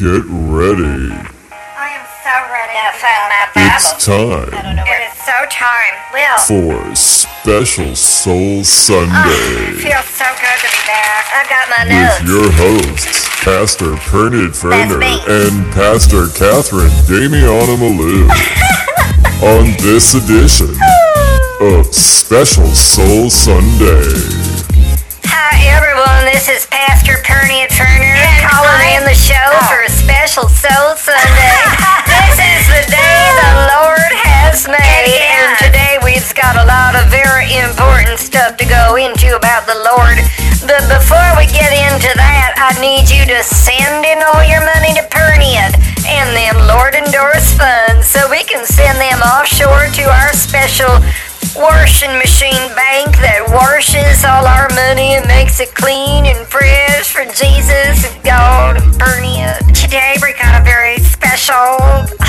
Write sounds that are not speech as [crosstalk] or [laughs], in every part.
Get ready. I am so ready. Now find my Bible. It's time I don't know It where. is so time. Well, for Special Soul I Sunday ah, feels so good to be back. I've got my with notes. your hosts, Pastor Pernod Ferner and Pastor Catherine Damiana Malou [laughs] on this edition of Special Soul Sunday. Hi everyone, this is Pastor Perny Turner calling in the show Oh. for a special Soul Sunday. [laughs] this is the day the Lord has made, and today we've got a lot of very important stuff to go into about the Lord. But before we get into that, I need you to send in all your money to Perniad and them Lord endorsed funds so we can send them offshore to our special washing machine bank that washes all our money and makes it clean and fresh for Jesus and God and Bernia. Today we got a very special,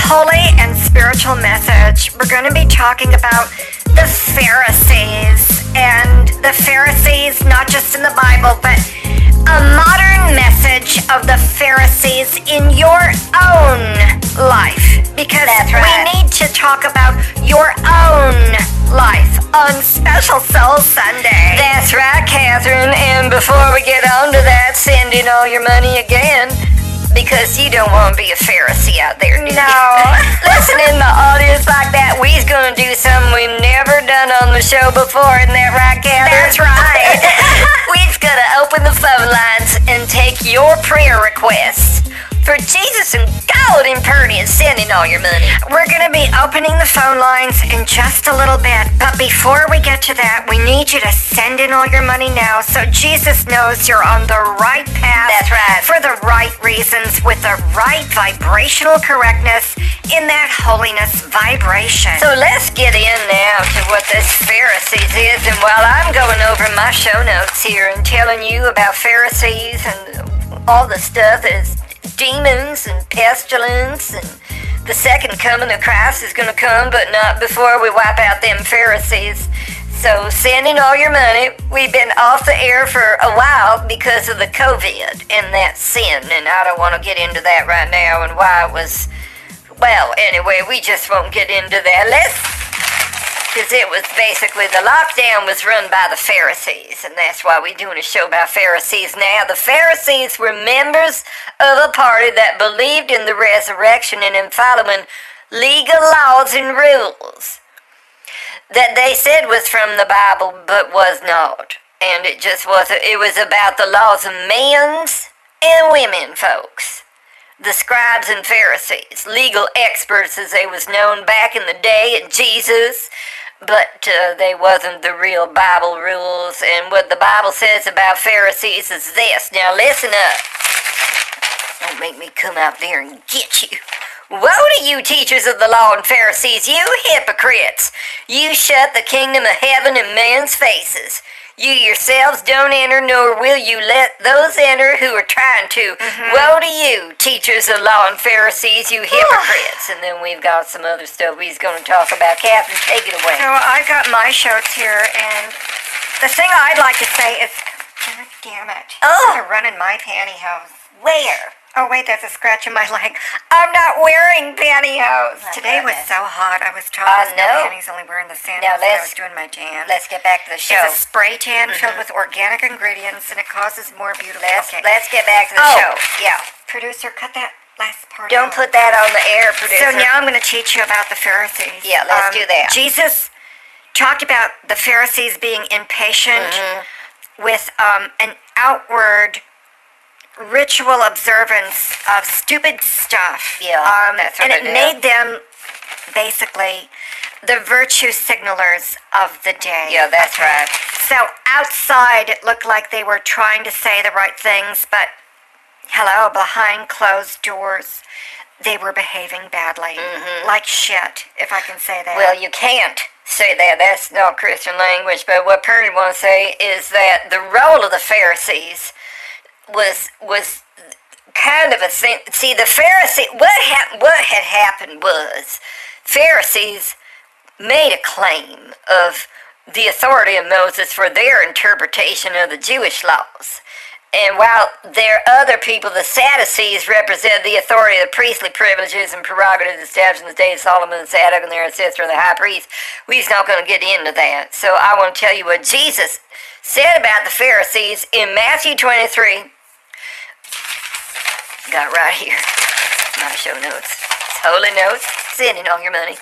holy, and spiritual message. We're going to be talking about the Pharisees. And the Pharisees, not just in the Bible, but a modern message of the Pharisees in your own life. Because That's right. we need to talk about your own life on Special Soul Sunday. That's right, Catherine. And before we get on to that, sending all your money again. Because you don't want to be a Pharisee out there, do you? No. [laughs] Listen in the audience like that. We's gonna do something we've never done on the show before, isn't that right, Catherine? That's right. [laughs] We's gonna open the phone lines and take your prayer requests for Jesus and God and Purdy and sending all your money. We're going to be opening the phone lines in just a little bit, but before we get to that, we need you to send in all your money now so Jesus knows you're on the right path. That's right. For the right reasons, with the right vibrational correctness in that holiness vibration. So let's get in now to what this Pharisees is. And while I'm going over my show notes here and telling you about Pharisees and all the stuff that is demons and pestilence and the second coming of Christ is going to come, but not before we wipe out them Pharisees. So send in all your money. We've been off the air for a while because of the COVID and that sin, and I don't want to get into that right now and why it was well, anyway, we just won't get into that. Let's. Because it was basically the lockdown was run by the Pharisees, and that's why we're doing a show about Pharisees now. The Pharisees were members of a party that believed in the resurrection and in following legal laws and rules that they said was from the Bible but was not. And it just wasn't. It was about the laws of men's and women, folks the scribes and Pharisees, legal experts as they was known back in the day and Jesus, but uh, they wasn't the real Bible rules. And what the Bible says about Pharisees is this. Now listen up. Don't make me come out there and get you. Woe to you, teachers of the law and Pharisees, you hypocrites! You shut the kingdom of heaven in men's faces. You yourselves don't enter, nor will you let those enter who are trying to. Mm-hmm. Woe to you, teachers of law and Pharisees, you hypocrites! and then we've got some other stuff he's going to talk about. Catherine, take it away. So I got my shows here, and the thing I'd like to say is, God damn it! Oh. You're running my pantyhose. Where? Oh wait, there's a scratch in my leg. I'm not wearing pantyhose. Today was so hot. I was told I there's no panties, only wearing the sandals. Now I let's- was doing my tan. Let's get back to the show. It's a spray tan filled with organic ingredients, and it causes more beautiful. Let's, okay. let's get back to the Oh. show. Yeah. Producer, cut that last part. Don't put that on the air, producer. So now I'm going to teach you about the Pharisees. Yeah, let's do that. Jesus talked about the Pharisees being impatient Mm-hmm. with um, an outward ritual observance of stupid stuff. Yeah, um, and it made them basically the virtue signalers of the day. Yeah, that's right. So outside, it looked like they were trying to say the right things, but hello, behind closed doors, they were behaving badly. Like shit, if I can say that. Mm-hmm. Well, you can't say that. That's not Christian language. But what Purdy wants to say is that the role of the Pharisees was was kind of a thing. See, the Pharisee, what hap- what had happened was Pharisees made a claim of the authority of Moses for their interpretation of the Jewish laws. And while there are other people, the Sadducees represent the authority of the priestly privileges and prerogatives established in the days of Solomon and Zadok and their ancestor, the high priest. We're not going to get into that. So I want to tell you what Jesus said about the Pharisees in Matthew 23. Got right here. My show notes. It's holy notes. Sending all your money.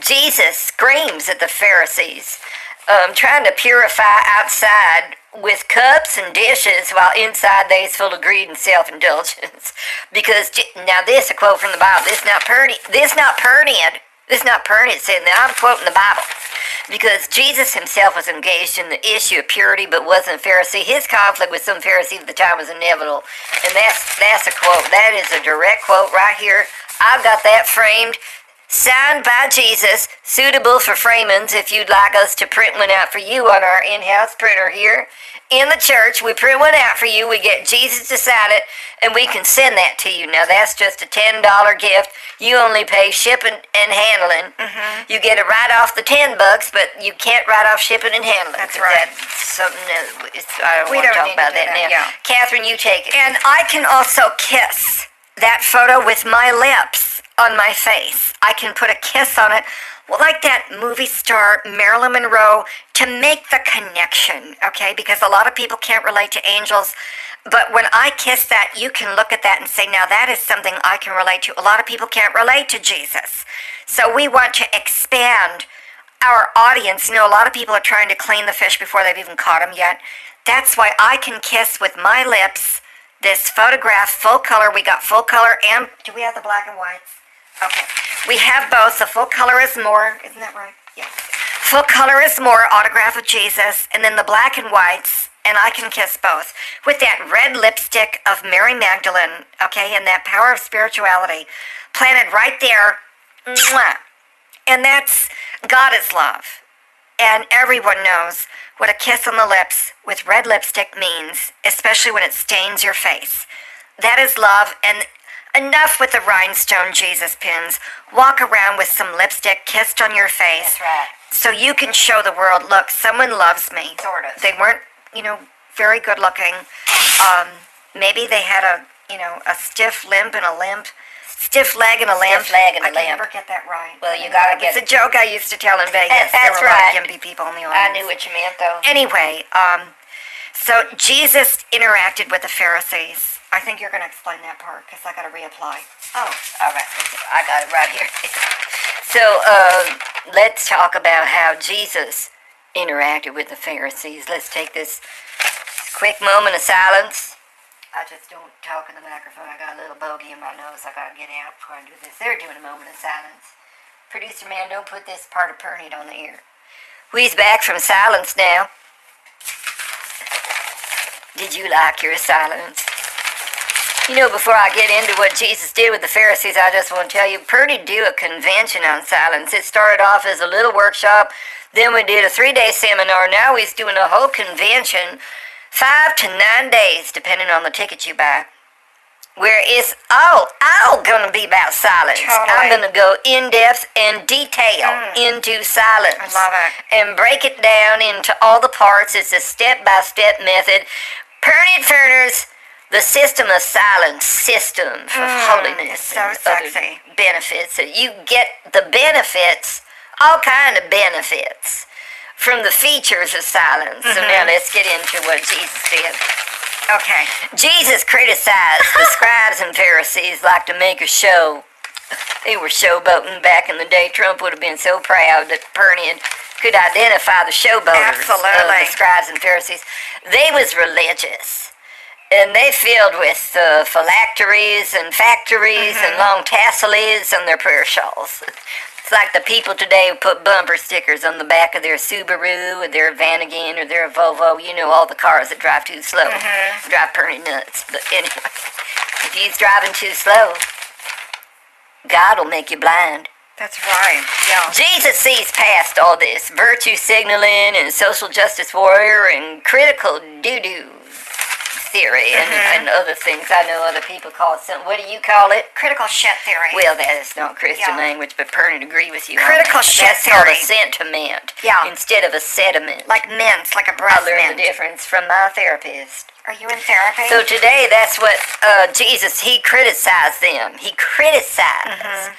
Jesus screams at the Pharisees, um, trying to purify outside with cups and dishes while inside they's full of greed and self-indulgence. [laughs] because now this a quote from the Bible. This not pretty. This not pertinent. This not pertinent. Saying that I'm quoting the Bible. Because Jesus himself was engaged in the issue of purity, but wasn't a Pharisee. His conflict with some Pharisees at the time was inevitable, and that's that's a quote. That is a direct quote right here. I've got that framed Signed by Jesus, suitable for framings if you'd like us to print one out for you on our in-house printer here. In the church, we print one out for you. We get Jesus to sign it, and we can send that to you. Now, that's just a $10 gift. You only pay shipping and handling. Mm-hmm. You get it right off the 10 bucks, but you can't write off shipping and handling. That's right. That's something that I don't We want don't talk need to about that, that, now. yeah. Catherine, you take it. And I can also kiss that photo with my lips on my face. I can put a kiss on it, well, like that movie star Marilyn Monroe, to make the connection, okay? Because a lot of people can't relate to angels. But when I kiss that, you can look at that and say, now that is something I can relate to. A lot of people can't relate to Jesus. So we want to expand our audience. You know, a lot of people are trying to clean the fish before they've even caught them yet. That's why I can kiss with my lips this photograph, full color. We got full color and do we have the black and whites? Okay. We have both. The full color is more. Isn't that right? Yes. Full color is more autograph of Jesus, and then the black and whites, and I can kiss both with that red lipstick of Mary Magdalene. Okay, and that power of spirituality planted right there. Mwah. And that's God is love. And everyone knows what a kiss on the lips with red lipstick means, especially when it stains your face. That is love, and enough with the rhinestone Jesus pins. Walk around with some lipstick kissed on your face That's right. so you can show the world, look, someone loves me. Sort of. They weren't, you know, very good looking. Um, maybe they had a, you know, a stiff limp and a limp. Stiff leg and a limp. leg and a I can limp. never get that right. Well, you gotta get It's a joke I used to tell in Vegas. there That's were a lot right. of gimpy people in the audience. I knew what you meant, though. Anyway, um, so Jesus interacted with the Pharisees. I think you're going to explain that part because I got to reapply. Oh, all right. I got it right here. [laughs] so, um, let's talk about how Jesus interacted with the Pharisees. Let's take this quick moment of silence. I just don't talk in the microphone. I got a little bogey in my nose. I gotta get out before I do this. They're doing a moment of silence. Producer man, don't put this part of Pernod on the air. We's back from silence now. Did you like your silence? You know, before I get into what Jesus did with the Pharisees, I just want to tell you, Purdy do a convention on silence. It started off as a little workshop, then we did a three-day seminar. Now he's doing a whole convention, five to nine days, depending on the ticket you buy. Where it's all, all gonna be about silence. I'm gonna go in depth and detail mm. into silence. I love it. And break it down into all the parts. It's a step-by-step method. Pernod Furners, the system of silence, system of mm, holiness, so and other benefits. So you get the benefits, all kind of benefits from the features of silence. So now mm-hmm. let's get into what Jesus did. Okay. Jesus criticized the [laughs] scribes and Pharisees like to make a show. They were showboating back in the day. Trump would have been so proud that Pernian could identify the showboaters of the scribes and Pharisees. They was religious. And they filled with uh, phylacteries and factories and long tassels on their prayer shawls. [laughs] It's like the people today who put bumper stickers on the back of their Subaru or their Vanagon or their Volvo. You know, all the cars that drive too slow drive pretty nuts. But anyway, if you's driving too slow, God will make you blind. That's right. Yeah. Jesus sees past all this virtue signaling and social justice warrior and critical doo doo. Theory and, Mm-hmm. and other things. I know other people call it something. What do you call it? Critical shit theory. Well, that is not Christian Yeah. language, but Pern would agree with you. on Critical shit That's called a sentiment Yeah. instead of a sediment. like mints, like a I breath learned mint. the difference from my therapist. Are you in therapy? So today, that's what uh, Jesus, he criticized them. He criticized. Mm-hmm.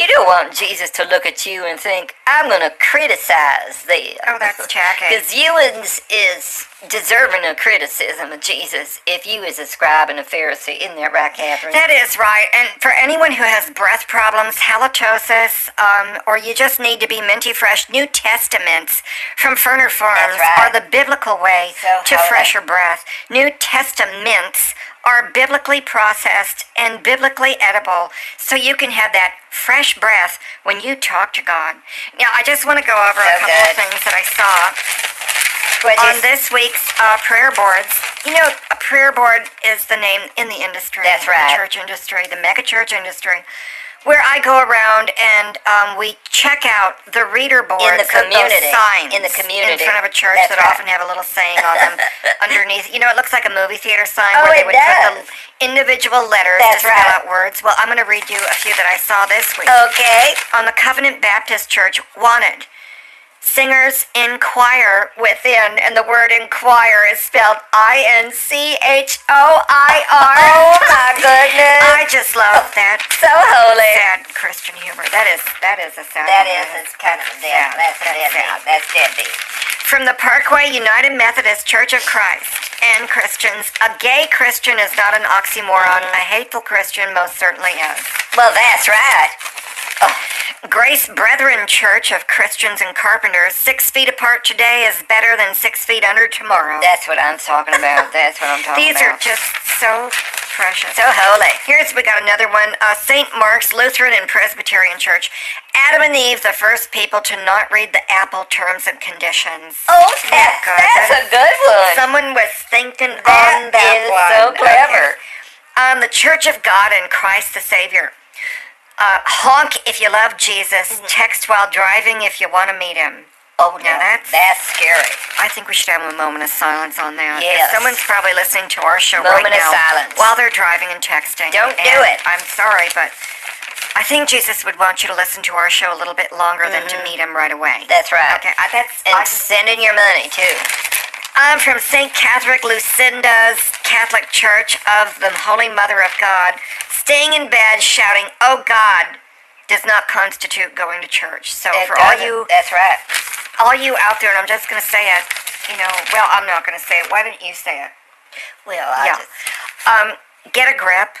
You don't want Jesus to look at you and think, I'm going to criticize them. Oh, that's [laughs] tacky. Because you is, is deserving of criticism of Jesus if you is a scribe and a Pharisee. Isn't that right, Catherine? That is right. And for anyone who has breath problems, halitosis, um, or you just need to be minty fresh, New Testaments from Ferner Farms right. are the biblical way So to holy. fresher breath. New Testaments are biblically processed and biblically edible, so you can have that fresh breath when you talk to God. Now, I just want to go over a So couple of things that I saw What on is- this week's uh, prayer boards. You know, a prayer board is the name in the industry. That's right. The church industry, the mega church industry, where I go around and um, we check out the reader boards, In the of those community. signs In the community. in front of a church That's that right. often have a little saying on them [laughs] underneath. You know, it looks like a movie theater sign Oh, where they would put the individual letters That's to spell right. out words. Well, I'm going to read you a few that I saw this week Okay. on the Covenant Baptist Church wanted. Singers inquire within, and the word inquire is spelled I N C H O I R. Oh, my goodness. I just love that so holy. sad Christian humor. That is that is a sad. That is it's kind of a Yeah, dead. That's that's deadbeat. That's deadbeat. From the Parkway United Methodist Church of Christ and Christians, a gay Christian is not an oxymoron. Mm-hmm. A hateful Christian most certainly is. Well, that's right. Grace Brethren Church of Christians and Carpenters, six feet apart today is better than six feet under tomorrow. That's what I'm talking about. That's what I'm talking about. These are just so precious. so holy. Here's we got another one. Uh, St. Mark's Lutheran and Presbyterian Church. Adam and Eve, the first people to not read the Apple terms and conditions. Oh, that, good? that's a good one. Someone was thinking That on that is one. so clever. Okay. Um, the Church of God and Christ the Savior. Uh, honk if you love Jesus. Mm-hmm. Text while driving if you want to meet him. Oh, Now no, that's- that's scary. I think we should have a moment of silence on that. Yes. Someone's probably listening to our show Moment right of now silence. while they're driving and texting. Don't do it. I'm sorry, but I think Jesus would want you to listen to our show a little bit longer than to meet him right away. Mm-hmm. That's right. Okay, I, that's And I, send in your money, too. I'm from St. Catherick Lucinda's Catholic Church of the Holy Mother of God, staying in bed shouting, "Oh God." Does not constitute going to church. So It for all you That's right. all you out there, and I'm just going to say it, you know, well, I'm not going to say it. Why don't you say it? Well, I Yeah. just... Um, get a grip.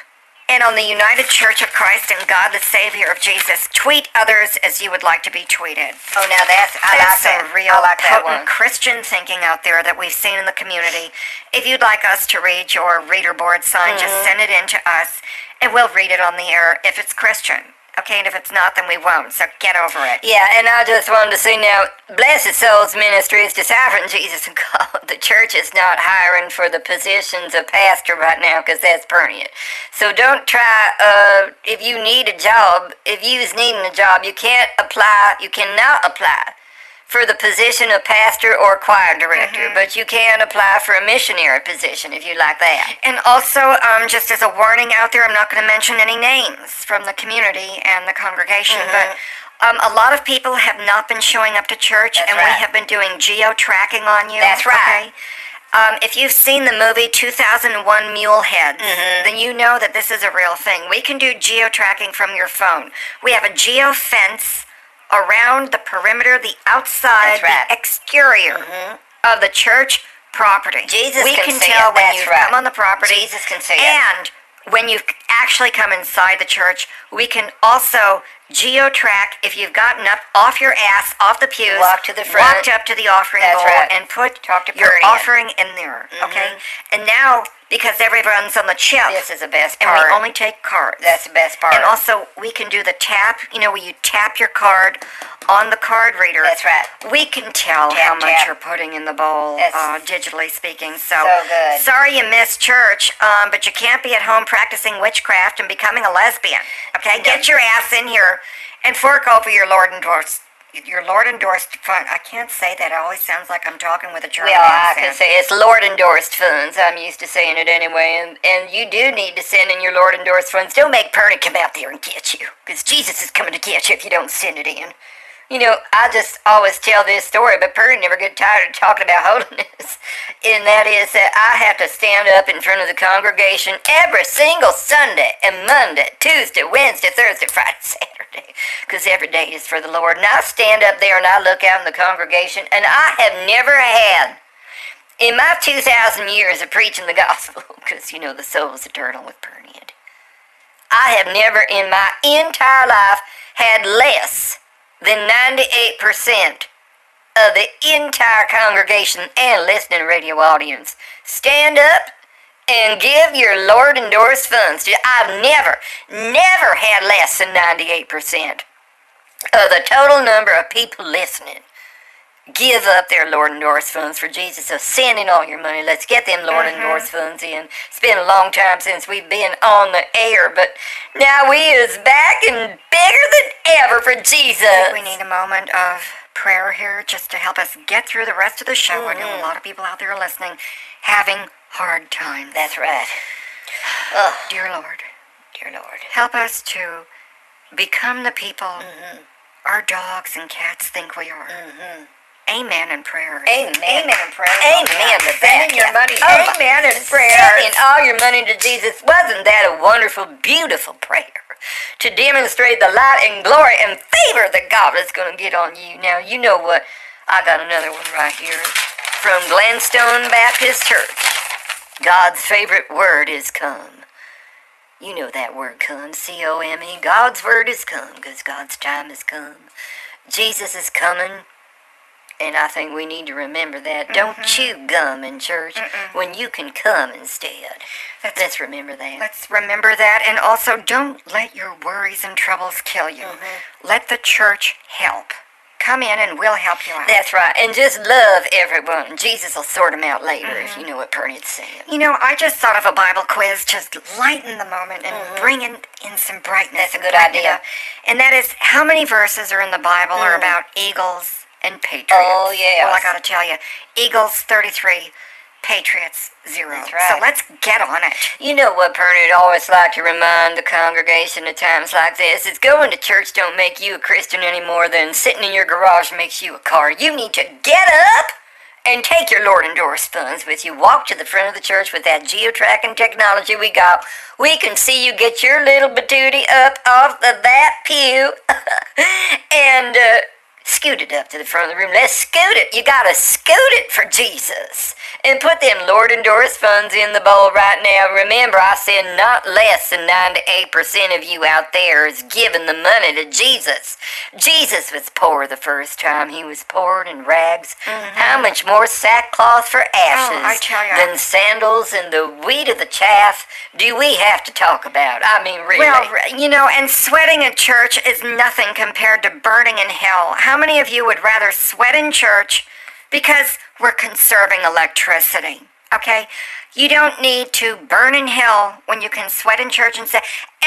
And on the United Church of Christ and God the Savior of Jesus, tweet others as you would like to be tweeted. Oh, now that's... I That's like some that. real I like that potent one. Christian thinking out there that we've seen in the community. If you'd like us to read your reader board sign, just Mm-hmm. send it in to us, and we'll read it on the air if it's Christian. Okay, and if it's not, then we won't. So get over it. Yeah, and I just wanted to say now, Blessed Souls Ministry is deciphering Jesus and God. [laughs] The church is not hiring for the positions of pastor right now because that's permanent. So don't try, uh, if you need a job, if you is needing a job, you can't apply, you cannot apply for the position of pastor or choir director, but you can apply for a missionary position if you like that. And also, um, just as a warning out there, I'm not going to mention any names from the community and the congregation, but um, a lot of people have not been showing up to church, Mm-hmm. That's and right. we have been doing geo tracking on you. That's right. Okay? Um, if you've seen the movie 2001 Muleheads, Mm-hmm. then you know that this is a real thing. We can do geo tracking from your phone. We have a geo fence around the perimeter, the outside, right. the exterior mm-hmm. of the church property. Jesus we can can, tell it, when you right. come on the property. Jesus can see it. And when you actually come inside the church, we can also geo-track if you've gotten up off your ass, off the pews, Walk to the front. walked up to the offering That's bowl, right. and put Talk to your offering in there. Okay, and now because everyone's on the chip, This is the best part. and we only take cards. That's the best part. And also, we can do the tap. You know, where you tap your card on the card reader. That's right. We can tell Tap, how much tap. you're putting in the bowl, uh, digitally speaking. So, so good. sorry you missed church, um, but you can't be at home practicing witchcraft and becoming a lesbian. Okay, No. get your ass in here and fork over your Lord endorsed your Lord endorsed fund. I can't say that. It always sounds like I'm talking with a German Well, I can say it's Lord endorsed funds. I'm used to saying it anyway, and, and you do need to send in your Lord endorsed funds. Don't make Perny come out there and get you, because Jesus is coming to get you if you don't send it in. You know, I just always tell this story, but Perny never get tired of talking about holiness. [laughs] And that is that I have to stand up in front of the congregation every single Sunday and Monday, Tuesday, Wednesday, Thursday, [laughs] Friday, Saturday, because every day is for the Lord. And I stand up there and I look out in the congregation, and I have never had in my 2,000 years of preaching the [laughs] gospel, because you know the soul is eternal with Perniad, I have never in my entire life had less than 98% of the entire congregation and listening radio audience stand up and give your Lord endorsed funds. I've never, never had less than 98% of the total number of people listening give up their Lord and endorsed funds for Jesus. So send in all your money. Let's get them Lord and mm-hmm. endorsed funds in. It's been a long time since we've been on the air, but now we is back and bigger than ever for Jesus. we need a moment of prayer here just to help us get through the rest of the show. I know a mm-hmm. lot of people out there are listening having hard times. That's right. Oh. [sighs] Dear Lord, Dear Lord. help us to become the people Mm-hmm. our dogs and cats think we are. Mm-hmm. Amen and prayer. Amen. Amen and prayer. Amen to that. Sending your money. Oh, Amen and prayer. Sending all your money to Jesus. Wasn't that a wonderful, beautiful prayer? To demonstrate the light and glory and favor that God is going to get on you. Now, you know what? I got another one right here from Glenstone Baptist Church. God's favorite word is come. You know that word come, C O M E. God's word is come because God's time has come. Jesus is coming. And I think we need to remember that. Don't chew gum in church when you can come instead. Let's remember that. Let's remember that. And also, don't let your worries and troubles kill you. Mm-hmm. Let the church help. Come in and we'll help you out. That's right. And just love everyone. Jesus will sort them out later if you know what Pernod's saying. You know, I just thought of a Bible quiz, just lighten the moment and bring in, in some brightness. Mm-hmm. That's a good idea. And that is, how many verses are in the Bible are about eagles and patriots? Oh, yes. Well, I gotta tell you, eagles 33, patriots 0. That's So let's get on it. You know what Pernod always like to remind the congregation at times like this? is going to church don't make you a Christian any more than sitting in your garage makes you a car. You need to get up and take your Lord endorsed funds with you. Walk to the front of the church with that geo-tracking technology we got. We can see you get your little batootie up off of that pew [laughs] and uh, scoot it up to the front of the room. Let's scoot it. You gotta scoot it for Jesus. And put them Lord endorsed funds in the bowl right now. Remember, I said not less than 98% of you out there is giving the money to Jesus. Jesus was poor the first time he was poor in rags. How much more sackcloth for ashes Mm-hmm. Oh, tell ya. than sandals and the wheat of the chaff do we have to talk about? I mean, really. Well, you know, and sweating at church is nothing compared to burning in hell. How many of you would rather sweat in church because we're conserving electricity? Okay? You don't need to burn in hell when you can sweat in church and say,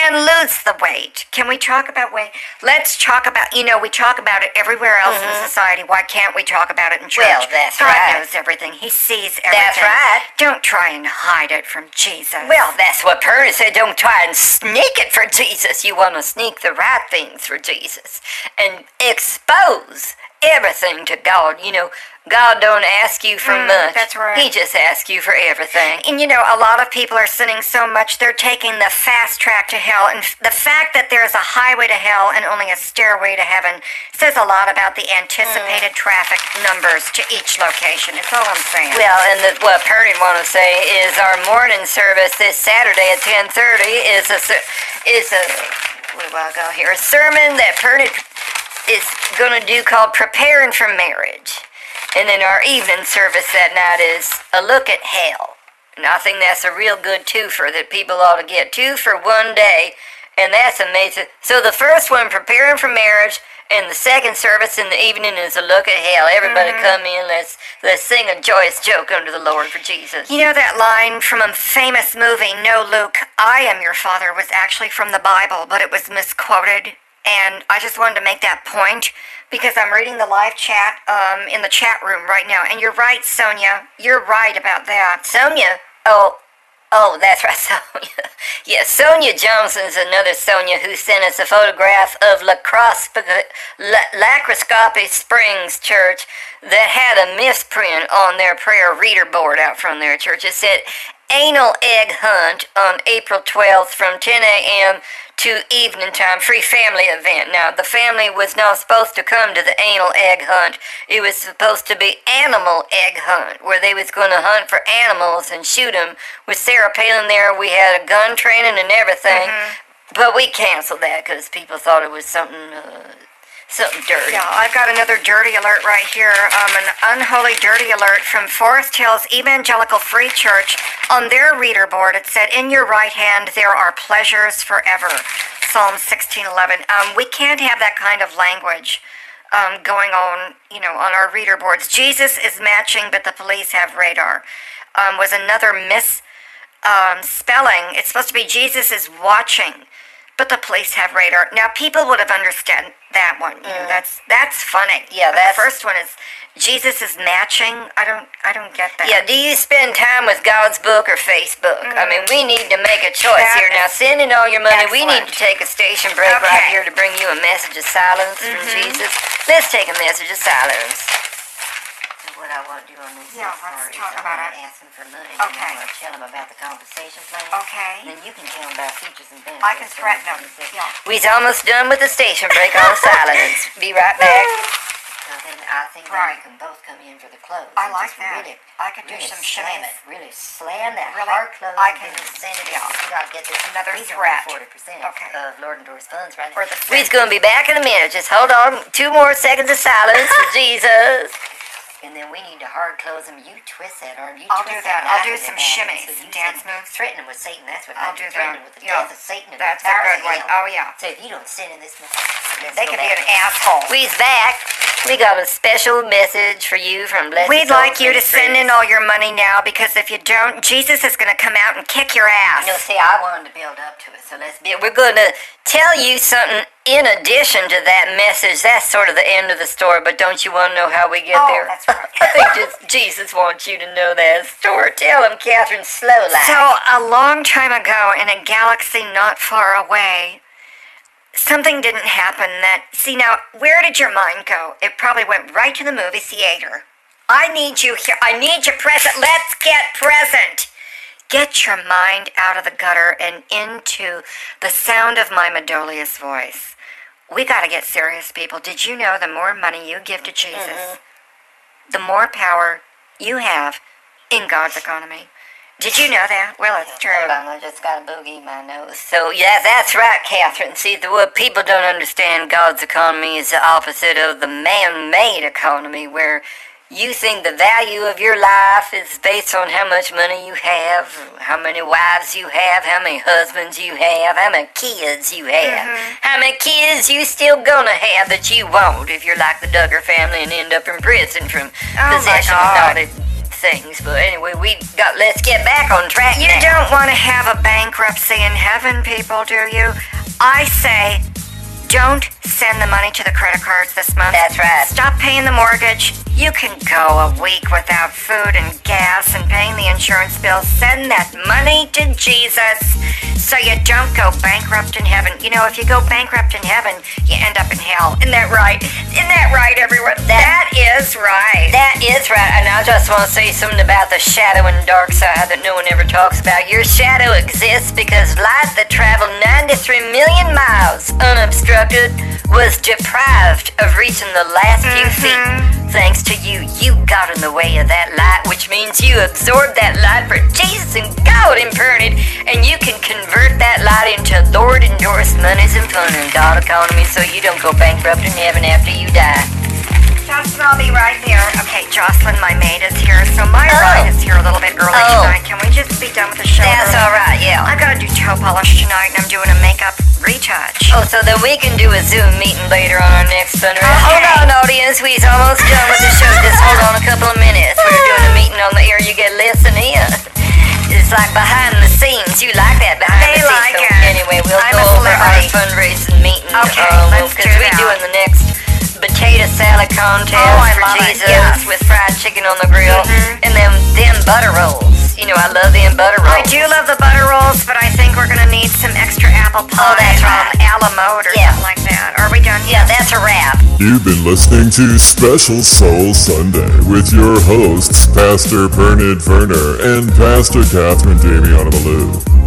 and lose the weight. Can we talk about weight? Let's talk about, you know, we talk about it everywhere else in society. Why can't we talk about it in church? Mm-hmm. Well, that's God right. knows everything. He sees everything. That's right. Don't try and hide it from Jesus. Well, that's what Purdy said. Don't try and sneak it for Jesus. You want to sneak the right things for Jesus and expose everything to God. You know, God don't ask you for Mm, much. that's right. He just asks you for everything. And you know, a lot of people are sinning so much they're taking the fast track to hell. And the fact that there's a highway to hell and only a stairway to heaven says a lot about the anticipated traffic numbers to each location. It's all I'm saying. Well, and the, what Purdy want to say is our morning service this Saturday at ten thirty is a is a what do I go here? A sermon that Purdy is going to do called "Preparing for Marriage," and then our evening service that night is a look at hell. And I think that's a real good twofer that people ought to get two for one day, and that's amazing. So the first one, preparing for marriage, and the second service in the evening is a look at hell. Everybody mm-hmm. come in, let's let's sing a joyous joke unto the Lord for Jesus. You know that line from a famous movie, No Luke, I Am Your Father, was actually from the Bible, but it was misquoted And I just wanted to make that point because I'm reading the live chat um, in the chat room right now. And you're right, Sonia. You're right about that. Sonia? Oh, oh, that's right, [laughs] Sonia. yeah, Sonia Johnson's another Sonia who sent us a photograph of Lacrosp- La- Lacroscopy Springs Church that had a misprint on their prayer reader board out from their church. It said, Anal Egg Hunt on April 12th from 10 a.m to evening time free family event. Now, the family was not supposed to come to the anal egg hunt. It was supposed to be animal egg hunt, where they was going to hunt for animals and shoot them. With Sarah Palin there, we had a gun training and everything. Mm-hmm. But we canceled that because people thought it was something uh, something dirty. Yeah, I've got another dirty alert right here. Um, an unholy dirty alert from Forest Hills Evangelical Free Church. On their reader board, it said, "In your right hand there are pleasures forever." Psalm 16:11. Um, we can't have that kind of language um, going on, you know, on our reader boards. Jesus is matching, but the police have radar. Um, was another misspelling. um. It's supposed to be Jesus is watching but the police have radar. Now, people would have understood that one. Mm. That's that's funny. Yeah, that first one is Jesus is matching. I don't I don't get that. Yeah, do you spend time with God's book or Facebook? Mm. I mean, we need to make a choice that here. Now, send in all your money. Excellent. We need to take a station break okay. right here to bring you a message of silence mm-hmm. from Jesus. Let's take a message of silence what I want to do on this yeah, let's talk about it. ask them for money. Okay. And I'm tell them about the compensation plan. Okay. Then you can tell them about features and benefits. I can threaten them. Yeah. We's almost done with the station break on silence. [laughs] Be right back. So then I think right. we can both come in for the close. I like that. Really, I could do really some slam shimmies. Really slam that really, hard close. I can send it out. You gotta get this another threat. Forty percent okay. of Lord and Doris funds right now. We's gonna be back in a minute. Just hold on. Two more seconds of silence for [laughs] Jesus and then we need to hard close them. You twist that arm. You I'll do that. I'll do some shimmies, so dance moves. Threatening with Satan. That's what I'll do. Threatening with the yeah. death of Satan. That's a good one. Oh yeah. So if you don't send in this they could be an asshole. We's back. We got a special message for you from Blessed We'd like you to send in all your money now because if you don't, Jesus is going to come out and kick your ass. You no, see, I wanted to build up to it, so let's be. We're going to tell you something in addition to that message. That's sort of the end of the story, but don't you want to know how we get oh, there? that's right. I think just [laughs] Jesus wants you to know that story. Tell him, Catherine, slow like. So, a long time ago in a galaxy not far away, something didn't happen that. See, now, where did your mind go? It probably went right to the movie theater. I need you here. I need you present. Let's get present. Get your mind out of the gutter and into the sound of my Medolius voice. We got to get serious, people. Did you know the more money you give to Jesus, mm-hmm. the more power you have in God's economy? Did you know that? Well, it's true. Hold on, I just got a boogie in my nose. So, yeah, that's right, Catherine. See, the, what people don't understand, God's economy is the opposite of the man-made economy, where you think the value of your life is based on how much money you have, how many wives you have, how many husbands you have, how many kids you have, mm-hmm. how many kids you still gonna have that you won't if you're like the Duggar family and end up in prison from oh possession of naughty things. But anyway, we got. Let's get back on track. You now. don't want to have a bankruptcy in heaven, people, do you? I say, don't send the money to the credit cards this month. That's right. Stop paying the mortgage. You can go a week without food and gas and paying the insurance bill. Send that money to Jesus so you don't go bankrupt in heaven. You know, if you go bankrupt in heaven, you end up in hell. Isn't that right? Isn't that right, everyone? that, that is right. That is right. And I just want to say something about the shadow and dark side that no one ever talks about. Your shadow exists because light that traveled 93 million miles unobstructed was deprived of reaching the last mm-hmm. few feet. Thanks to you, you got in the way of that light, which means you absorbed that light for Jesus and God imprinted, and you can convert that light into Lord endorsed monies and fun and God economy so you don't go bankrupt in heaven after you die. I'll be right there. Okay, Jocelyn, my maid is here, so my oh. ride is here a little bit early oh. tonight. Can we just be done with the show? That's all right, yeah. I gotta do toe polish tonight, and I'm doing a makeup retouch. Oh, so then we can do a Zoom meeting later on our next fundraiser. Okay. Hold on, audience. We's almost done with the show. Just hold on a couple of minutes. We're doing a meeting on the air. You get listening in. It's like behind the scenes. You like that behind they the scenes. They Like so it. Anyway, we'll I'm go over our fundraising meeting okay, um, contest Oh, I for love it, Jesus yes. Mm-hmm. with fried chicken on the grill and them them butter rolls. You know, I love them butter rolls. I do love the butter rolls, but I think we're gonna need some extra apple pie. Oh, that's from right. A la mode or Yeah. something like that. Are we done? Yeah, that's a wrap. You've been listening to Special Soul Sunday with your hosts, Pastor Bernard Werner and Pastor Catherine Damiana Malou.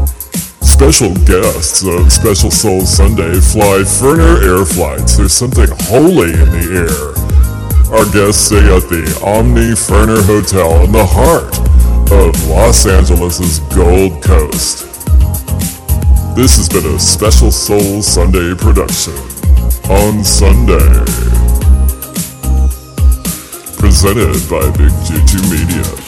Special guests of Special Soul Sunday fly Ferner Air Flights. There's something holy in the air. Our guests stay at the Omni Ferner Hotel in the heart of Los Angeles' Gold Coast. This has been a Special Soul Sunday production on Sunday. Presented by Big Juju Media.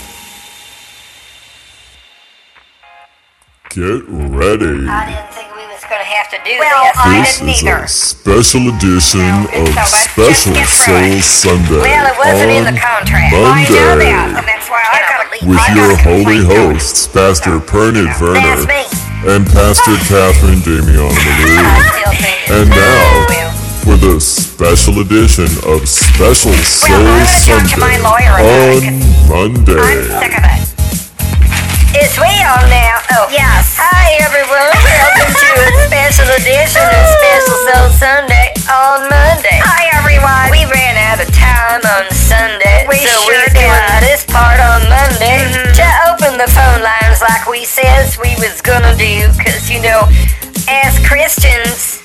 Get ready. I didn't think we was gonna have to do Well, this. I This is either. a special edition No, of so Special get Soul it. Sunday Well, it wasn't in on the contract. I know Monday that, and that's why I gotta believe with I your holy complain, don't hosts, Pastor Pernod That's Werner me. and Pastor [laughs] Catherine Damian I Malou. still think it. And now, for the special edition of Special Soul I'm gonna talk to my Sunday lawyer about it, Monday. It's we on now. Oh, Yes. Hi, everyone. Welcome to a special edition of Special Soul Sunday on Monday. Hi, everyone. We ran out of time on Sunday, We so sure we're doing this part on Monday Mhm. to open the phone lines like we says we was gonna do. Cause you know, as Christians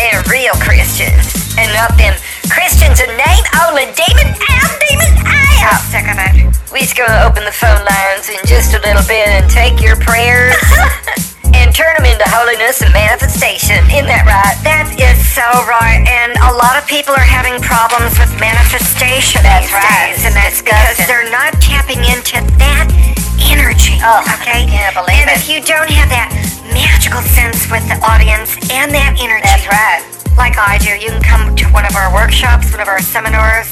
and real Christians, and not them Christians in name only, demon out, demon I'm out. Oh, sick of it. We's gonna open the phone lines in just a little bit and take your prayers [laughs] and turn them into holiness and manifestation. Isn't that right? That is so right, and a lot of people are having problems with manifestation That's these right. days, and that's because they're not tapping into that energy. Oh, okay. I can't believe and it. if you don't have that magical sense with the audience and that energy, That's right. Seminars,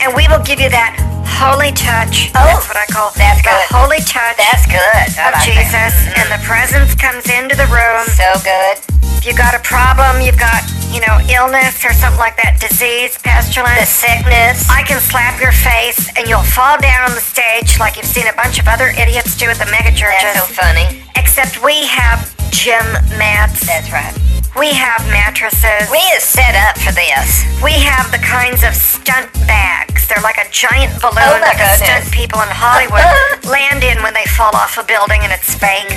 and we will give you that holy touch. Oh, that's what I call that's the good. holy touch That's good. I of like Jesus. Mhm. and the presence comes into the room. So good. If you got a problem, you've got, you know, illness or something like that, disease, The pestilence, sickness. I can slap your face and you'll fall down on the stage like you've seen a bunch of other idiots do at the mega churches. That's so funny. Except we have gym mats, That's right. We have mattresses, We is set up for this. we have the kinds of stunt bags. They're like a giant balloon Oh that the stunt people in Hollywood [laughs] land in when they fall off a building and it's fake.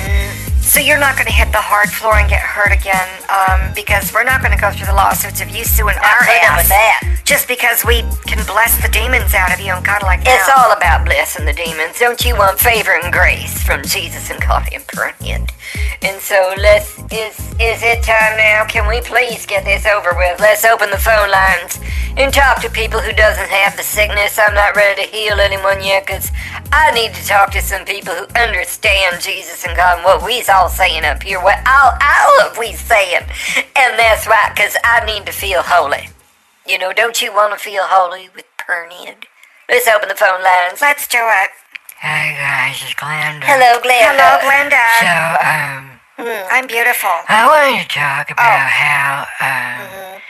So you're not going to hit the hard floor and get hurt again um, because we're not going to go through the lawsuits of you suing our ass with that. just because we can bless the demons out of you and God like It's all about blessing the demons. Don't you want favor and grace from Jesus and God and Period. And so let's is is it time now? Can we please get this over with? Let's open the phone lines and talk to people who doesn't have the sickness. I'm not ready to heal anyone yet because I need to talk to some people who understand Jesus and God and what we's all saying up here. What all all of we saying. And that's right, because I need to feel holy. You know, don't you want to feel holy with Period? Let's open the phone lines. Let's do it. Hey guys, it's Glenda. Hello, Glenda. Hello, Glenda. So, um, I'm beautiful. I wanted to talk about Oh. how, um,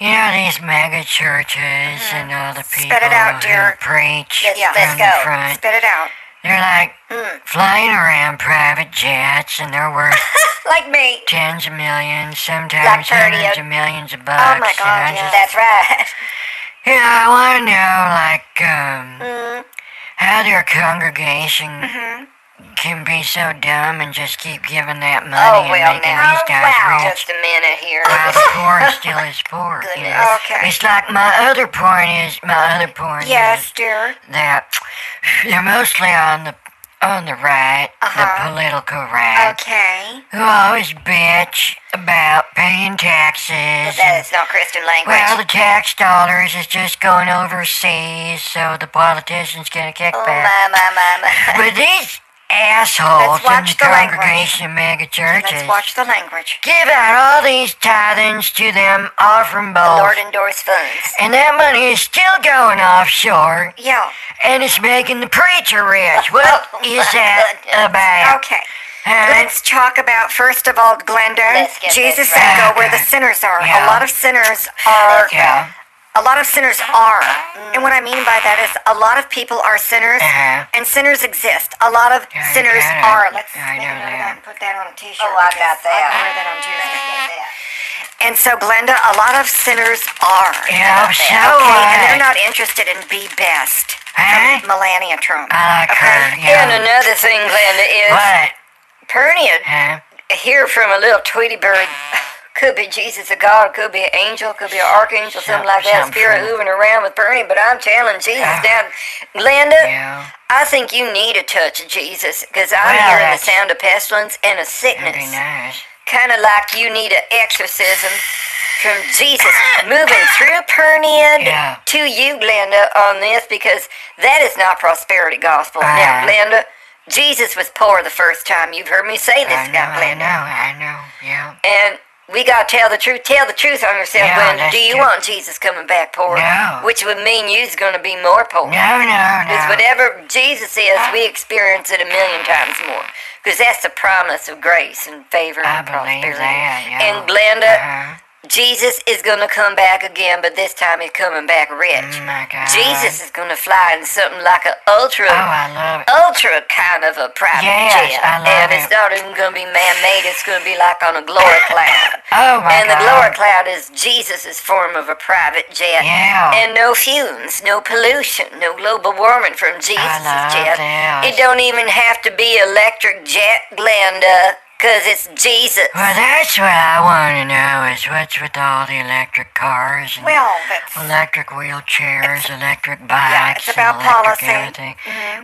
you know, these mega churches and all the people Mm-hmm. Spit it out, who dear. preach Let's- from let's the go. front, Spit it out. They're like Mm. flying around private jets and they're worth [laughs] Like me. tens of millions, sometimes Thirty hundreds of- of millions of bucks. Oh my God, yeah. just, That's right. [laughs] you know, I want to know, like, um, Mm. how their congregation Mm-hmm. Can be so dumb and just keep giving that money Oh, and making now. these Oh, guys wow. rich. Just a minute here. While the poor still is poor. You know? Okay. It's like my other point is my other point Yes, is dear. that they're mostly on the on the right, Uh-huh. the political right, Okay. who always bitch about paying taxes. That and- is not Christian language. well, the tax dollars is just going overseas, so the politicians get a oh, kickback. my, my, my, my. But these assholes Let's in watch the the language. congregation mega churches Let's watch the language. give out all these tithings to them offering The bowls. Lord endorse funds. And that money is still going offshore, Yeah. and it's making the preacher rich. [laughs] What Oh, is that about? Okay. Huh? Let's talk about first of all, Glenda. Jesus right. "Go where the sinners are." Yeah. A lot of sinners are Yeah. A lot of sinners are. And what I mean by that is a lot of people are sinners Uh-huh. and sinners exist. A lot of Yeah, sinners get are. Let's I know a that. that put that on a t-shirt. Oh, I got that. I'll wear that on Tuesday. And so, Glenda, a lot of sinners are. Yeah, so okay, and they're not interested in be best. Huh? From Melania Trump. I like her, And another thing, Glenda, is What? Pernia Huh? hear from a little Tweety bird. Could be Jesus, a God, could be an angel, could be an archangel, something like that. Spirit moving around with Bernie, but I'm telling Jesus Yeah. down. Glenda, Yeah. I think you need a touch of Jesus because I'm Well, hearing the sound of pestilence and a sickness. nice. Kind of like you need an exorcism from Jesus moving through Pernian Yeah. to you, Glenda, on this because that is not prosperity gospel. Now, Uh-huh. Glenda, Jesus was poor the first time. You've heard me say this, I know, now, I know, I know, yeah. And we gotta tell the truth. Tell the truth on yourself, Glenda. Do you true. want Jesus coming back poor? No. Which would mean you's gonna be more poor. No, no, Because whatever Jesus is, we experience it a million times more. Because that's the promise of grace and favor I and prosperity. that, yeah. And Glenda, Uh-huh. Jesus is going to come back again, but this time he's coming back rich. Oh my God. Jesus is going to fly in something like an ultra, Oh, I love it. ultra kind of a private Yes, jet. And it's not even going to be man-made. It's going to be like on a glory [coughs] cloud. Oh my and the glory cloud is Jesus' form of a private jet. Yeah. And no fumes, no pollution, no global warming from Jesus' love jet. this. It don't even have to be electric jet, Glenda, because it's Jesus. Well, that's what I want to know is what's with all the electric cars and Well, electric wheelchairs, electric bikes, it's about policy. Mm-hmm. everything.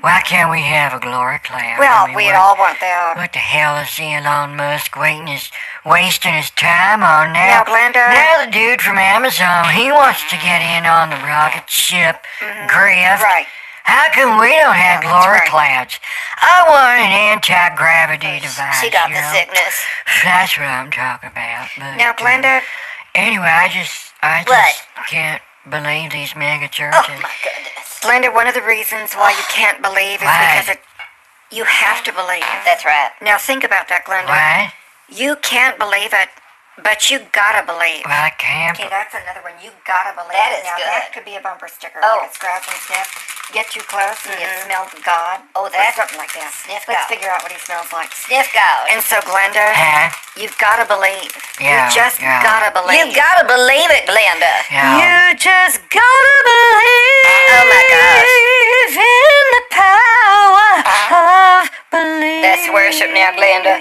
Why can't we have a glory cloud? well, I mean, we'd what, all want that. What the hell is Elon Musk waiting his wasting his time on Now, now? Glenda- Now the dude from Amazon, he wants to get in on the rocket ship Griff. Mm-hmm. Right. How come we don't have Yeah, glory right. clouds? I want an anti-gravity device. She got the know? sickness. That's what I'm talking about. But, Now, uh, Glenda, anyway, I just, I What? just can't believe these mega churches. Oh, my goodness. Glenda, one of the reasons why you can't believe is Why? because it, you have to believe. That's right. Now, think about that, Glenda. What? You can't believe it, but you gotta believe. Well, I can't. Okay, that's another one. You gotta believe That it. is now, good. that could be a bumper sticker. Oh. Like a scratch and sniff. Get too close and you mm-hmm. smell God. Oh, Or that- something like that. Sniff Let's God. figure out what he smells like. Sniff God. And so, Glenda, Huh? you've gotta believe. Yeah, you just yeah. gotta believe. You gotta believe it, Glenda. Yeah. You just gotta believe. Oh, my gosh. In the power uh-huh. of belief. That's worship now, Glenda.